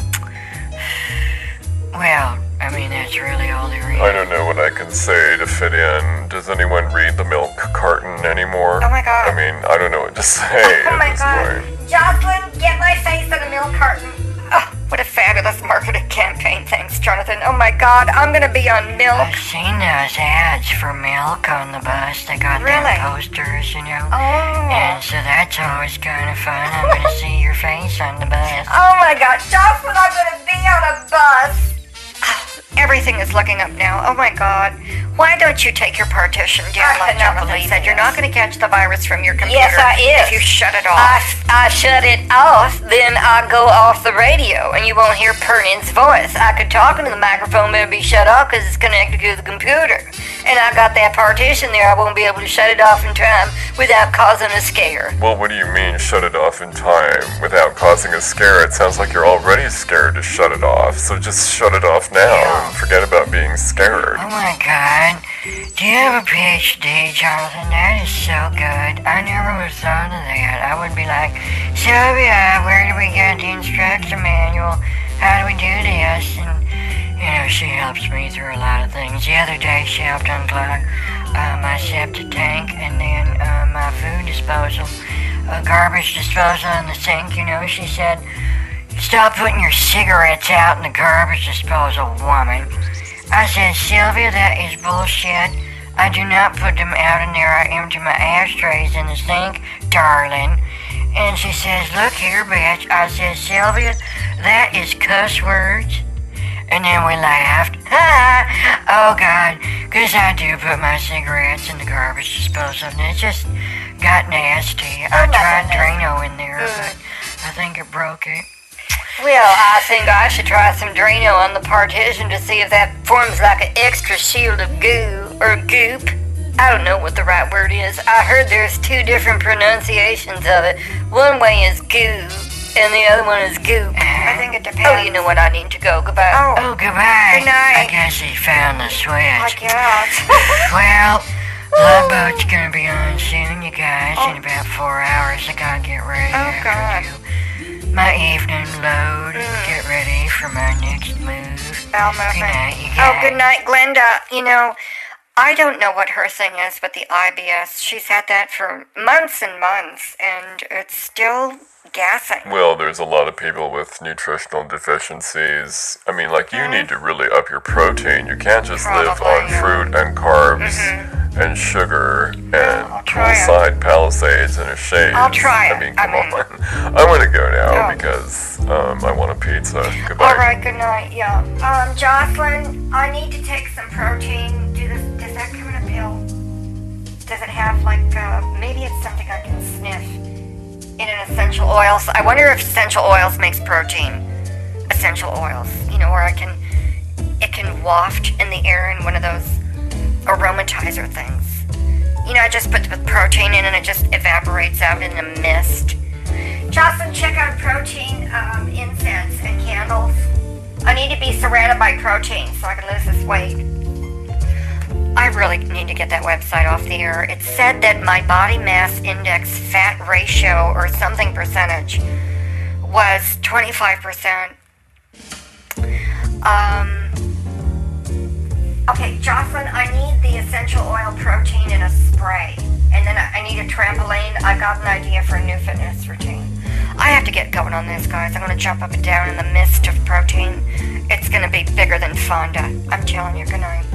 well, I mean, that's really all there is. I don't know what I can say to fit in. Does anyone read the milk carton anymore? Oh my God. I mean, I don't know what to [laughs] say Oh at my this god. point. Jocelyn, get my face in a milk carton. Oh, what a fabulous marketing campaign. Thanks, Jonathan. Oh my god, I'm gonna be on milk. I've seen those ads for milk on the bus. They got Really? them posters, you know. Oh. And so that's always kind of fun. I'm going [laughs] to see your face on the bus. Oh my god, Jocelyn, I'm gonna be on a bus. Everything is looking up now. Oh my god. Why don't you take your partition down I like cannot Jonathan believe said? You're not going to catch the virus from your computer Yes, I is. if you shut it off. I, I shut it off, then I go off the radio, and you won't hear Pernia's voice. I could talk into the microphone, but it'd be shut off because it's connected to the computer. And I got that partition there. I won't be able to shut it off in time without causing a scare. Well, what do you mean shut it off in time without causing a scare? It sounds like you're already scared to shut it off. So just shut it off now forget about being scared. Oh my god. Do you have a PhD, Jonathan? That is so good. I never would have thought of that. I would be like, Sylvia, where do we get the instruction manual? How do we do this? And, you know, she helps me through a lot of things. The other day, she helped unclog uh, my septic tank and then uh, my food disposal, uh, garbage disposal in the sink. You know, she said, Stop putting your cigarettes out in the garbage disposal, woman. I said, Sylvia, that is bullshit. I do not put them out in there. I empty my ashtrays in the sink, darling. And she says, Look here, bitch. I said, Sylvia, that is cuss words. And then we laughed. [laughs] oh, God. Because I do put my cigarettes in the garbage disposal, and it just got nasty. I tried Drano in there, but I think it broke it. Well, I think I should try some Drano on the partition to see if that forms like an extra shield of goo or goop. I don't know what the right word is. I heard there's two different pronunciations of it. One way is goo, and the other one is goop. I think it depends. Oh, you know what? I need to go. Goodbye. Oh, Oh, goodbye. Good night. I guess he found the switch. I switch. guess. [laughs] Well, Love oh. Boat's gonna be on soon, you guys. Oh. In about four hours, I gotta get ready. Oh, I God. to do My evening load. Get ready for my next move. Bell Good night, you Oh, good night, Glenda. You know, I don't know what her thing is with the IBS. She's had that for months and months, and it's still gassing. Well, there's a lot of people with nutritional deficiencies. I mean, like, you mm-hmm. need to really up your protein. You can't just live on fruit and carbs mm-hmm. And sugar and poolside palisades and a shade. I'll try it. I mean, I come mean- on. [laughs] I'm gonna go now Oh. because um, I want a pizza. Goodbye. All right, good night. Yeah. Um, Jocelyn, I need to take some protein. Do this? Does that come in a pill? Does it have like? Uh, maybe it's something I can sniff in an essential oils. I wonder if essential oils makes protein. Essential oils, you know, where I can, it can waft in the air in one of those aromatizer things. You know, I just put the protein in and it just evaporates out in a mist. Jocelyn, check out protein um, incense and candles. I need to be surrounded by protein so I can lose this weight. I really need to get that website off the air. It said that my body mass index fat ratio or something percentage was 25%. Um, okay, Jocelyn, I need the essential oil protein in a spray. And then I I need a trampoline. I've got an idea for a new fitness routine. I have to get going on this, guys. I'm gonna jump up and down in the mist of protein. It's gonna be bigger than Fonda. I'm telling you, good night.